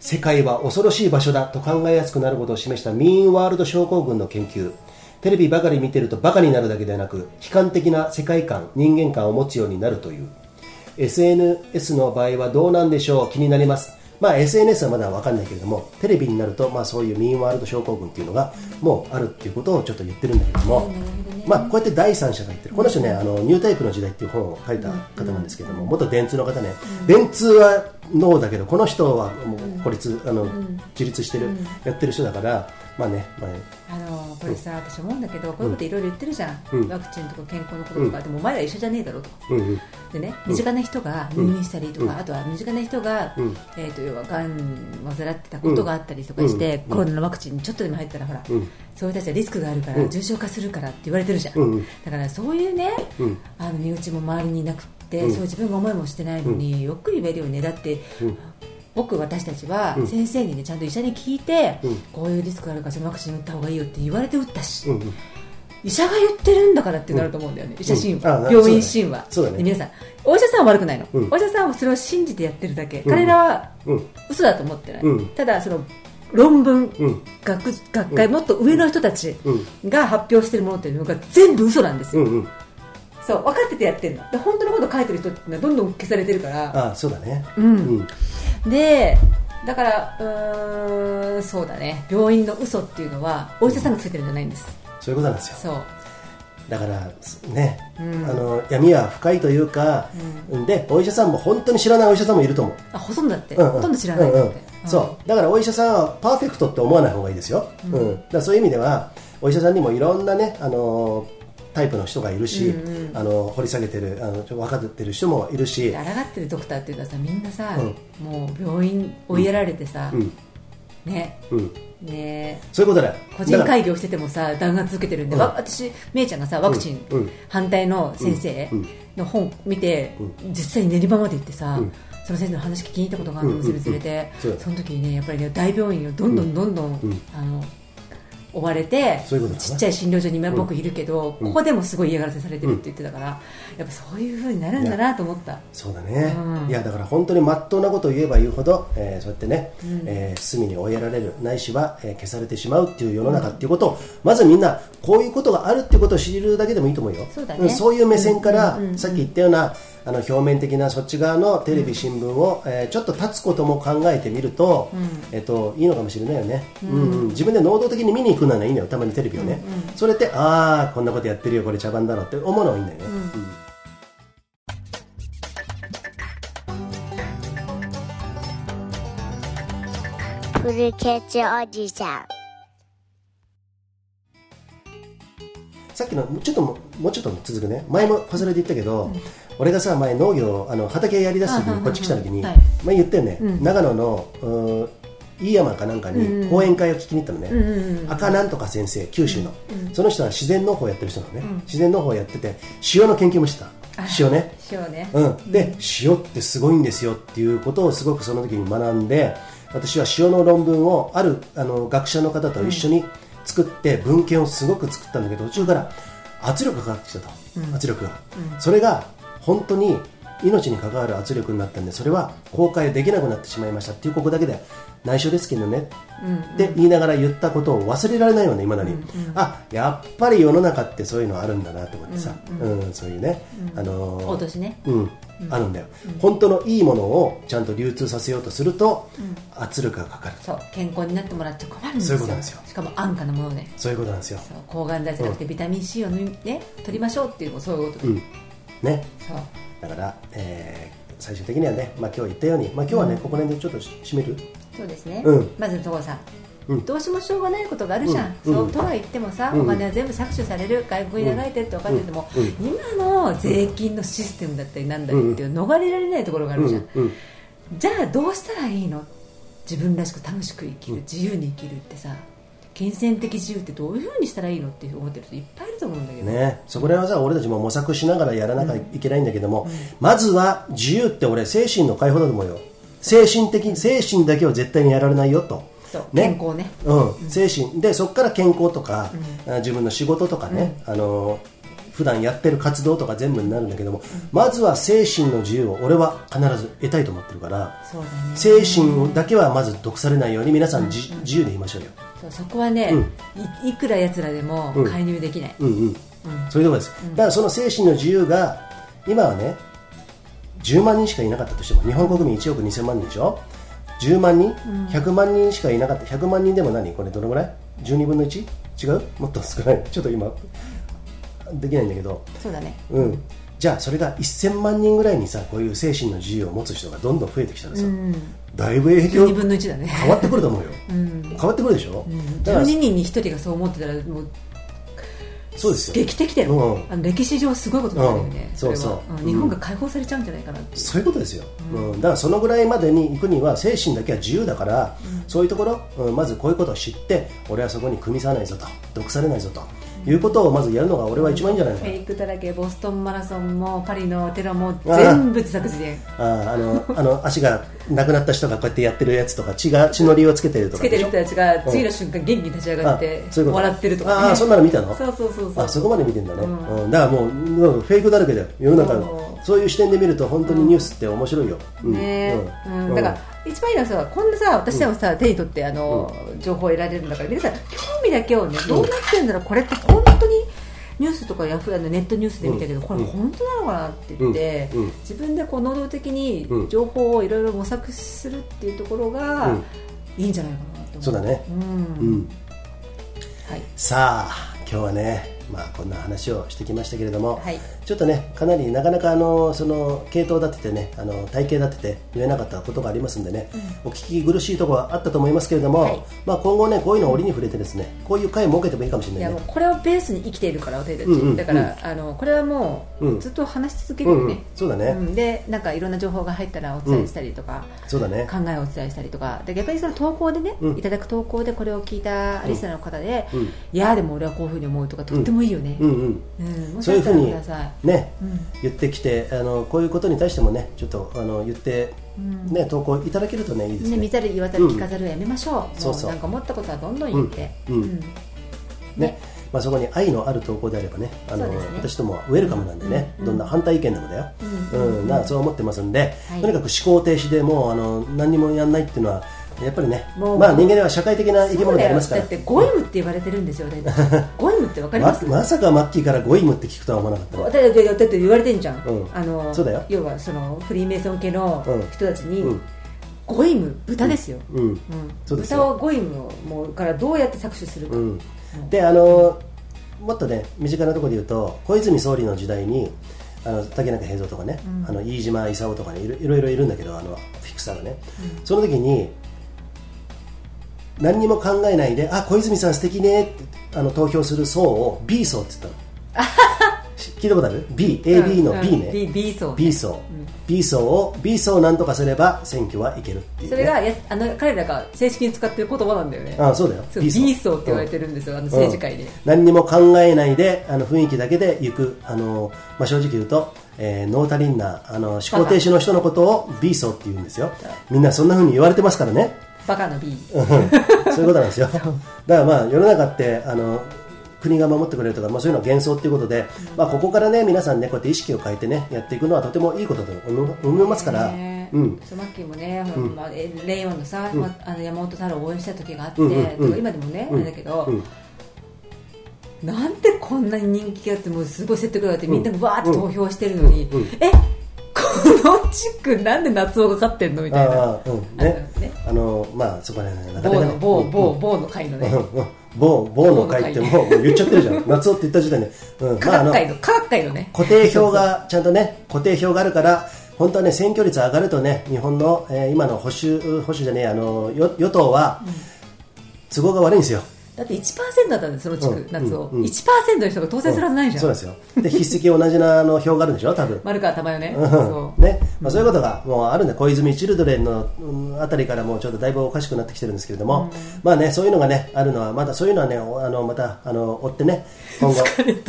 世界は恐ろしい場所だと考えやすくなることを示したミーンワールド症候群の研究テレビばかり見てるとバカになるだけではなく悲観的な世界観人間観を持つようになるという。SNS の場合はどうなんでしょう？気になります。まあ SNS はまだ分かんないけれどもテレビになるとまあそういうミーンワールド症候群っていうのがもうあるっていうことをちょっと言ってるんだけども、まあこうやって第三者が言ってる。この人ねあのニュータイプの時代っていう本を書いた方なんですけども元電通の方ね。電通はノーだけどこの人はもう孤立あの自立してるやってる人だからまあねまあねあのこれさ、私思うんだけどこういうこといろいろ言ってるじゃん、うん。ワクチンとか健康のこととか、でもお前ら一緒じゃねえだろと。うんうん。でね身近な人が入院したりとか、あとは身近な人が、うん。えー、と要はがん患ってたことがあったりとかして、うん。コロナのワクチンにちょっとでも入ったらほら、うん。そういう人たちはリスクがあるから、うん。重症化するからって言われてるじゃん、だからそういうね、うん。あの身内も周りにいなくって、うん。そういう自分が思いもしてないのに、よく言えるよねだって、うん僕私たちはうん。先生にねちゃんと医者に聞いて、うん。こういうリスクがあるからそのワクチン打った方がいいよって言われて打ったし、うんうん。医者が言ってるんだからってなると思うんだよね、医者神うん病院神話ね。で皆さんお医者さんは悪くないの、うん。お医者さんはそれを信じてやってるだけ、彼らはうん。嘘だと思ってない、うん。ただその論文、うん。学学会、もっと上の人たちうん。が発表してるものっていうのが全部嘘なんですよ、うんうんそう分かっててやってるの。で本当のこと書いてる人ってどんどん消されてるから。ああそうだね。うん。うん。でだからうーんそうだね。病院の嘘っていうのはお医者さんがついてるんじゃないんです。そういうことなんですよ。そう。だからね、うん。あの闇は深いというか、でお医者さんも本当に知らないお医者さんもいると思う、あほとんどだって、うんうん。ほとんど知らないって、うんうん。そう。だからお医者さんはパーフェクトって思わない方がいいですよ、うん。だそういう意味ではお医者さんにもいろんなねあのタイプの人がいるし、うんあの掘り下げてるあの分かってる人もいるし。で、抗ってるドクターっていうのはさみん。なさ、うもう病院追いやられてさ、うん。ね。うん、ね。そういうことだよ。個人会議をしててもさ弾圧受けてるんで、うん。わ私めいちゃんがさワクチンうん。うん。反対の先生うん。の本見て、う実際に練馬まで行ってさ、うん。その先生の話聞きに行ったことがあるのうん。ずれて、その時にねやっぱりね大病院をどんどんどんどん、うん。あの追われてちっちゃい診療所に今僕いるけど、うん。ここでもすごい嫌がらせされてるって言ってたから、やっぱそういう風になるんだなと思った。そうだね、うん。いやだから本当にまっとうなことを言えば言うほど、えーそうやってね、うん。えー隅に追いやられるないしは、えー消されてしまうっていう世の中っていうことを、まずみんなこういうことがあるっていうことを知るだけでもいいと思うよ。そうだね。んそういう目線から、さっき言ったようなあの表面的なそっち側のテレビ新聞を、えーちょっと立つことも考えてみると,、えっといいのかもしれないよね、うん。うん自分で能動的に見に行くのはいいのよたまにテレビをね、それってああこんなことやってるよこれ茶番だろって思うのはいいんだよね、うん。フルケツおじさん。さっきのちょっとももうちょっと続くね。前もパズルで言ったけど、俺がさ前農業あの畑やりだす時あにこっち来た時に、はい。前言ったよね、うん。長野の飯山かなんかうん。に講演会を聞きに行ったのね、うん赤なんとか先生九州の、うん。その人は自然農法やってる人なのね、ん。自然農法やってて塩の研究もしてた。塩ね。塩ね、うん、で塩ってすごいんですよっていうことをすごくその時に学んで私は塩の論文をあるあの学者の方と一緒に作って文献をすごく作ったんだけど途中から圧力がかかってきたと、圧力が、それが本当に命に関わる圧力になったんでそれは公開できなくなってしまいましたっていうここだけで内緒ですけどね。って言いながら言ったことを忘れられないよね、今だに、あやっぱり世の中ってそういうのあるんだなと思ってさ、うんそういうね、あのー落としね。うん、あるんだよ、本当のいいものをちゃんと流通させようとすると、圧力がかかる。そう健康になってもらっちゃ困るんですよ。そういうことなんですよ。しかも安価なものでそういうことなんですよ、抗がん剤じゃなくてビタミン C をね、取りましょうっていうのもそういうこと。で、うんね、だから、えー最終的にはね、まあ、今日言ったように、まあ、今日はね、ここら辺でちょっと締める。そうですね、うん。まず所さん、うん。どうしもしょうがないことがあるじゃん、うん。そうとは言ってもさ、うん。お金は全部搾取される外国に流れてるって分かってても、うん。今の税金のシステムだったりなんだりっていう逃れられないところがあるじゃん、うん。うん。じゃあどうしたらいいの？自分らしく楽しく生きる、自由に生きるってさ金銭的自由ってどういうふうにしたらいいのって思ってる人いっぱいいると思うんだけど、ね、そこら辺はさ俺たちも模索しながらやらなきゃいけないんだけども、まずは自由って俺精神の解放だと思うよ。精神的精神だけは絶対にやられないよと。ね。健康ね。うん、精神。でそこから健康とか、あ自分の仕事とかね、あの普段やってる活動とか全部になるんだけども、まずは精神の自由を俺は必ず得たいと思ってるからね。精神だけはまず毒されないように皆さんじ自由でいましょうよ、そうそこはね、いいくらやつらでもうん。介入できない、うんうん。そういうところです、だからその精神の自由が今はね10万人しかいなかったとしても日本国民1億2000万人でしょ？10万人、100万人しかいなかった。100万人でも何？これどのぐらい？12分の 1? 違う？もっと少ない？ちょっと今できないんだけど。そうだね。うん。じゃあそれが1000万人ぐらいにさこういう精神の自由を持つ人がどんどん増えてきたらさ、だいぶ影響12分の1だね。変わってくると思うよ、*laughs* 変わってくるでしょ、だから。12人に1人がそう思ってたらもうそうですよ。劇的だよ、うん。あの歴史上すごいことになるよね、うん。そうそう。うん。日本が解放されちゃうんじゃないかなってそういうことですよ、うん。だからそのぐらいまでに行くには精神だけは自由だから、そういうところ、うん。まずこういうことを知って俺はそこに組みさないぞと毒されないぞということをまずやるのが俺は一番いいんじゃないの？フェイクだらけボストンマラソンもパリのテロも全部自作自演。あーあのあの足がなくなった人がこうやってやってるやつとか血が血のりをつけてるとつけてる人たちが次の瞬間元気に立ち上がって笑ってるとか、ね、ああそんなの見たの？そうそうそうそう。あそこまで見てんだね、うん。うん。だからもううんフェイクだらけだよ世の中の。そう。いう視点で見ると本当にニュースって面白いよ、うん。ね。うん。うん。だから一番いいのはさこんなさ私でもさ、手に取ってあの、情報を得られるんだから皆さん興味だけをねどうなってんだろうこれって本当にニュースとかヤフーあのネットニュースで見たけど、これ本当なのかなって言って、自分でこう能動的にうん情報をいろいろ模索するっていうところが、うん。いいんじゃないかなと思う。そうだね。うん。うん。はい。さあ今日はねまあこんな話をしてきましたけれども、はい。ちょっとねかなりなかなかあのその系統立ててねあの体型立てて言えなかったことがありますんでね、お聞き苦しいところはあったと思いますけれども、はい。まあ今後ねこういうのを折に触れてですねこういう回を設けてもいいかもしれいないね。やもうこれをベースに生きているから私たち、うんうん。だから、あのこれはもううん。ずっと話し続けるよね、うんうん。そうだね。ん。でなんかいろんな情報が入ったらお伝えしたりとか、そうだね。考えをお伝えしたりとか。で逆にその投稿でね、うん。いただく投稿でこれを聞いたリスナーの方で、うん。いやでも俺はこういうふうに思うとかとってもいいよね、うんうん。うん。そういうふうにね、うん。言ってきてあのこういうことに対してもねちょっとあの言って、ね投稿いただけるとねいいですね。ね見ざる言わざる聞かざるをやめましょう、もそうそう。なんか思ったことはどんどん言って、うん。うん。ね。まあ、そこに愛のある投稿であればねあの私どもはウェルカムなんでね、どんな反対意見でもだよ、うんなそう思ってますんで、はい。とにかく思考停止でもうあの何にもやらないっていうのはやっぱりねまあ、人間は社会的な生き物でありますから。だってゴイムって言われてるんですよ私たちゴイムってわかります？ままさかマッキーからゴイムって聞くとは思わなかったねだってだって言われてんじゃん、うん。あのそうだよ。要はそのフリーメイソン系のうん。人たちに、うん。ゴイム豚ですよ、豚はゴイムをもうからどうやって搾取するか、うん、であのもっとね身近なところで言うと小泉総理の時代にあの竹中平蔵とかね、あの飯島勲とかねいろいろいろいるんだけどあのフィクサーがね、その時に何にも考えないであ小泉さん素敵ねってあの投票する層を B 層って言ったの。し *laughs* 聞いたことある ?BAB の B ね、うん。B, B 層 B 層、B 層を B 層をなんとかすれば選挙はいけるっていう、ね、それがやあの彼らが正式に使ってる言葉なんだよね。あそうだよ。そう B 層って言われてるんですよ、あの政治界で、うん何にも考えないであの雰囲気だけで行く。あの、まあ、正直言うと、えー、ノータリンなあの思考停止の人のことを B 層って言うんですよ。みんなそんな風に言われてますからねバカの B うん。そういうことなんですよ。*laughs* だからまあ世の中ってあの国が守ってくれるとか、まあ、そういうのは幻想ということで、まあ、ここからね皆さんねこうやって意識を変えてねやっていくのはとてもいいことだと思いますから、ねうん、そうマッキーもね、んまあ、え令和のさ、まあの山本太郎を応援した時があって、今でもね、うんあれだけど、うんなんでこんなに人気があってもうすごい説得力があってみんながわーって投票してるのに、うん。うん。えこの地区なんで夏男が勝ってんのみたいなああうん。ね。ねあのまあそこら辺なか某なかねの某うん。某某の会のね、うん。うん某某の会ってもう言っちゃってるじゃん。夏男って言った時点で、うん。科まあ、あの学会の科学会のね。固定票がちゃんとね固定票があるから本当はね選挙率上がるとね日本の、えー今の保守保守じゃねえあの与与党は都合が悪いんですよ。だって1%だったんですその地区、うん夏を、うんうん。1%の人が当選するはずないじゃん、そうですよ。で筆跡同じなあの票があるんでしょ多分。丸川珠代ね、うん。そう。ね。まあ、そういうことがもうあるんで小泉チルドレンのうんあたりからもうちょっとだいぶおかしくなってきてるんですけれども、まあねそういうのがねあるのはまだそういうのはねおあのまたあの追ってね今後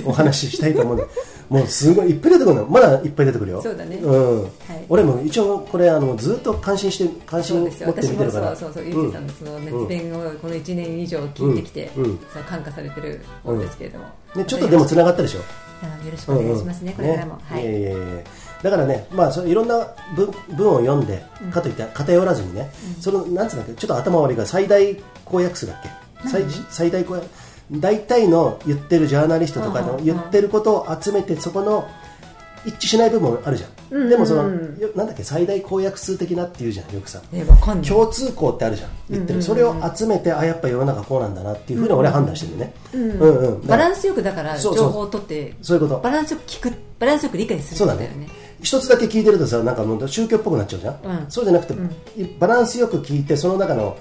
お話ししたいと思うんでもうすごいいっぱい出てくるのまだいっぱい出てくるよ。そうだね。ん。はい。俺も一応これあのずっと関心して関心持って見てるから。そうそうそうゆうじさんのその熱弁をこの1年以上聞いてきて、うん。うん。そう感化されてる方ですけれども、ね、ちょっとでも繋がったでしょ。あよろしくお願いしますね、これからも、はい。いえいえいえ。だからね、まあ、そのいろんな文文を読んで、かといって偏らずにね、そのなんつうんだっけ、ちょっと頭悪いから最大公約数だっけ、最最大公約？大体の言ってるジャーナリストとかのうん言ってることを集めて、そこの一致しない部分もあるじゃん、うんうんでもその、よなんだっけ、最大公約数的なっていうじゃん、よくさ。えわかんない。共通項ってあるじゃん言ってる、それを集めてあやっぱ世の中こうなんだなっていうふうに俺は判断してるね、うんうん。バランスよくだからそうそう。情報を取ってそういうこと。バランスよく聞くバランスよく理解するそうだね。んだよね。一つだけ聞いてるとさなんかもう宗教っぽくなっちゃうじゃん、うん。そうじゃなくて、バランスよく聞いてその中の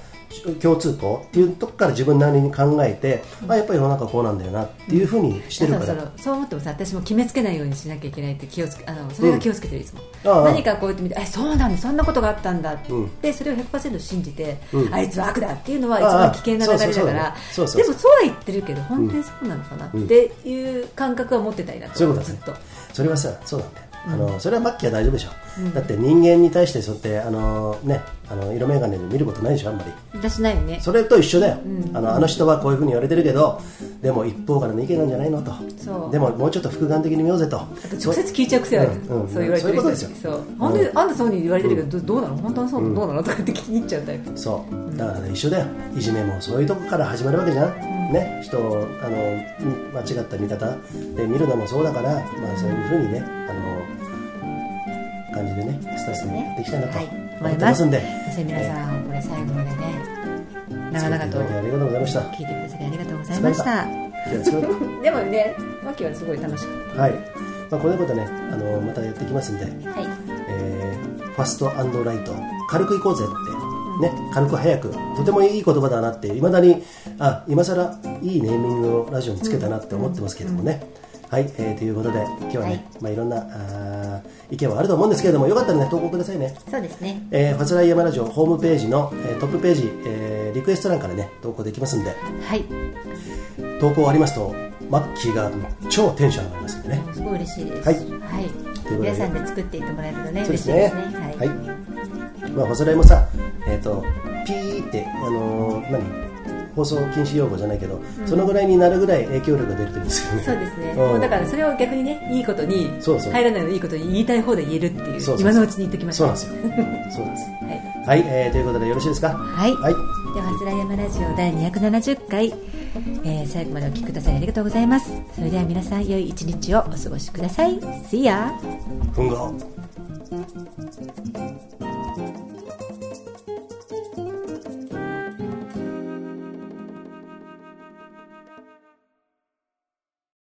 共通項っていうとこから自分なりに考えて、あやっぱり世の中こうなんだよなっていうふうにしてるだから、からそのそう。思ってもさ私も決めつけないようにしなきゃいけないって気をつけあのそれが気をつけてるいつも、ああ。何かこうやって見てえそうなんだそんなことがあったんだって、うん。でそれを100%信じて、うん。あいつは悪だっていうのは一番危険な流れだから。でもそうは言ってるけど本当にそうなのかなっていう感覚は持ってたいなと、そういうことだね。ずっと。それはさそうなんだよあのそれは末期は大丈夫でしょ、だって人間に対してそうやってあの、ね、あの色眼鏡で見ることないでしょあんまり。私ないよね。それと一緒だよ、あのあの人はこういうふうに言われてるけどでも一方からの意見なんじゃないのと。そう。でももうちょっと複眼的に見ようぜと。直接聞いちゃう癖ある、うん。うん。そう言われてる人そういうことですよ。そう。本当に、あんたそうに言われてるけど、どどうなの？本当にそうなの、どうなの？とかって聞きに行っちゃうタイプ。そう。だからね一緒だよ。いじめもそういうとこから始まるわけじゃん、ね。人をあの間違った見方で見るのもそうだから、まあ、そういうふうにねあの感じでねスタスタにやっていきたいなとはい思ってますすんで、そして皆さんこれ最後までね長々とありがとうございました。聞いてくださりありがとうございました。でもねマキはすごい楽しかっはい、まあ、こういうことねあのまたやっていきますんで、たはい。えーファストライト。軽くいこうぜって、ね、軽く早く。とてもいい言葉だなっていまだにあ今さらいいネーミングをラジオにつけたなって思ってますけどもね、はい、えーということで今日はね、はい。まあ、いろんなあー意見はあると思うんですけれどもよかったらね投稿くださいね。そうですね。えーファスライヤマラジオホームページの、えートップページ、えーリクエスト欄からね投稿できますんで。はい。投稿終わりますとマッキーが超テンション上がりますんでね。すごい嬉しいです。はい。はい。皆さんで作っていってもらえるとねそうですね。嬉しいですね。はい、まあ、ファスライもさ、えっ、と、ピーって、あのー何？放送禁止用語じゃないけど、そのぐらいになるぐらい影響力が出るといいんですよね。そうですね、うだからそれを逆にねいいことに入らないのいいことに言いたい方で言えるっていうそう今のうちに言っときましょう。そうなんですよ。そうなんです。はい。はい、えー、ということでよろしいですか？はい、はい。では「スラヤマラジオ」第270回、えー最後までお聞きくださりありがとうございます。それでは皆さん良い一日をお過ごしください。See ya! ふんご。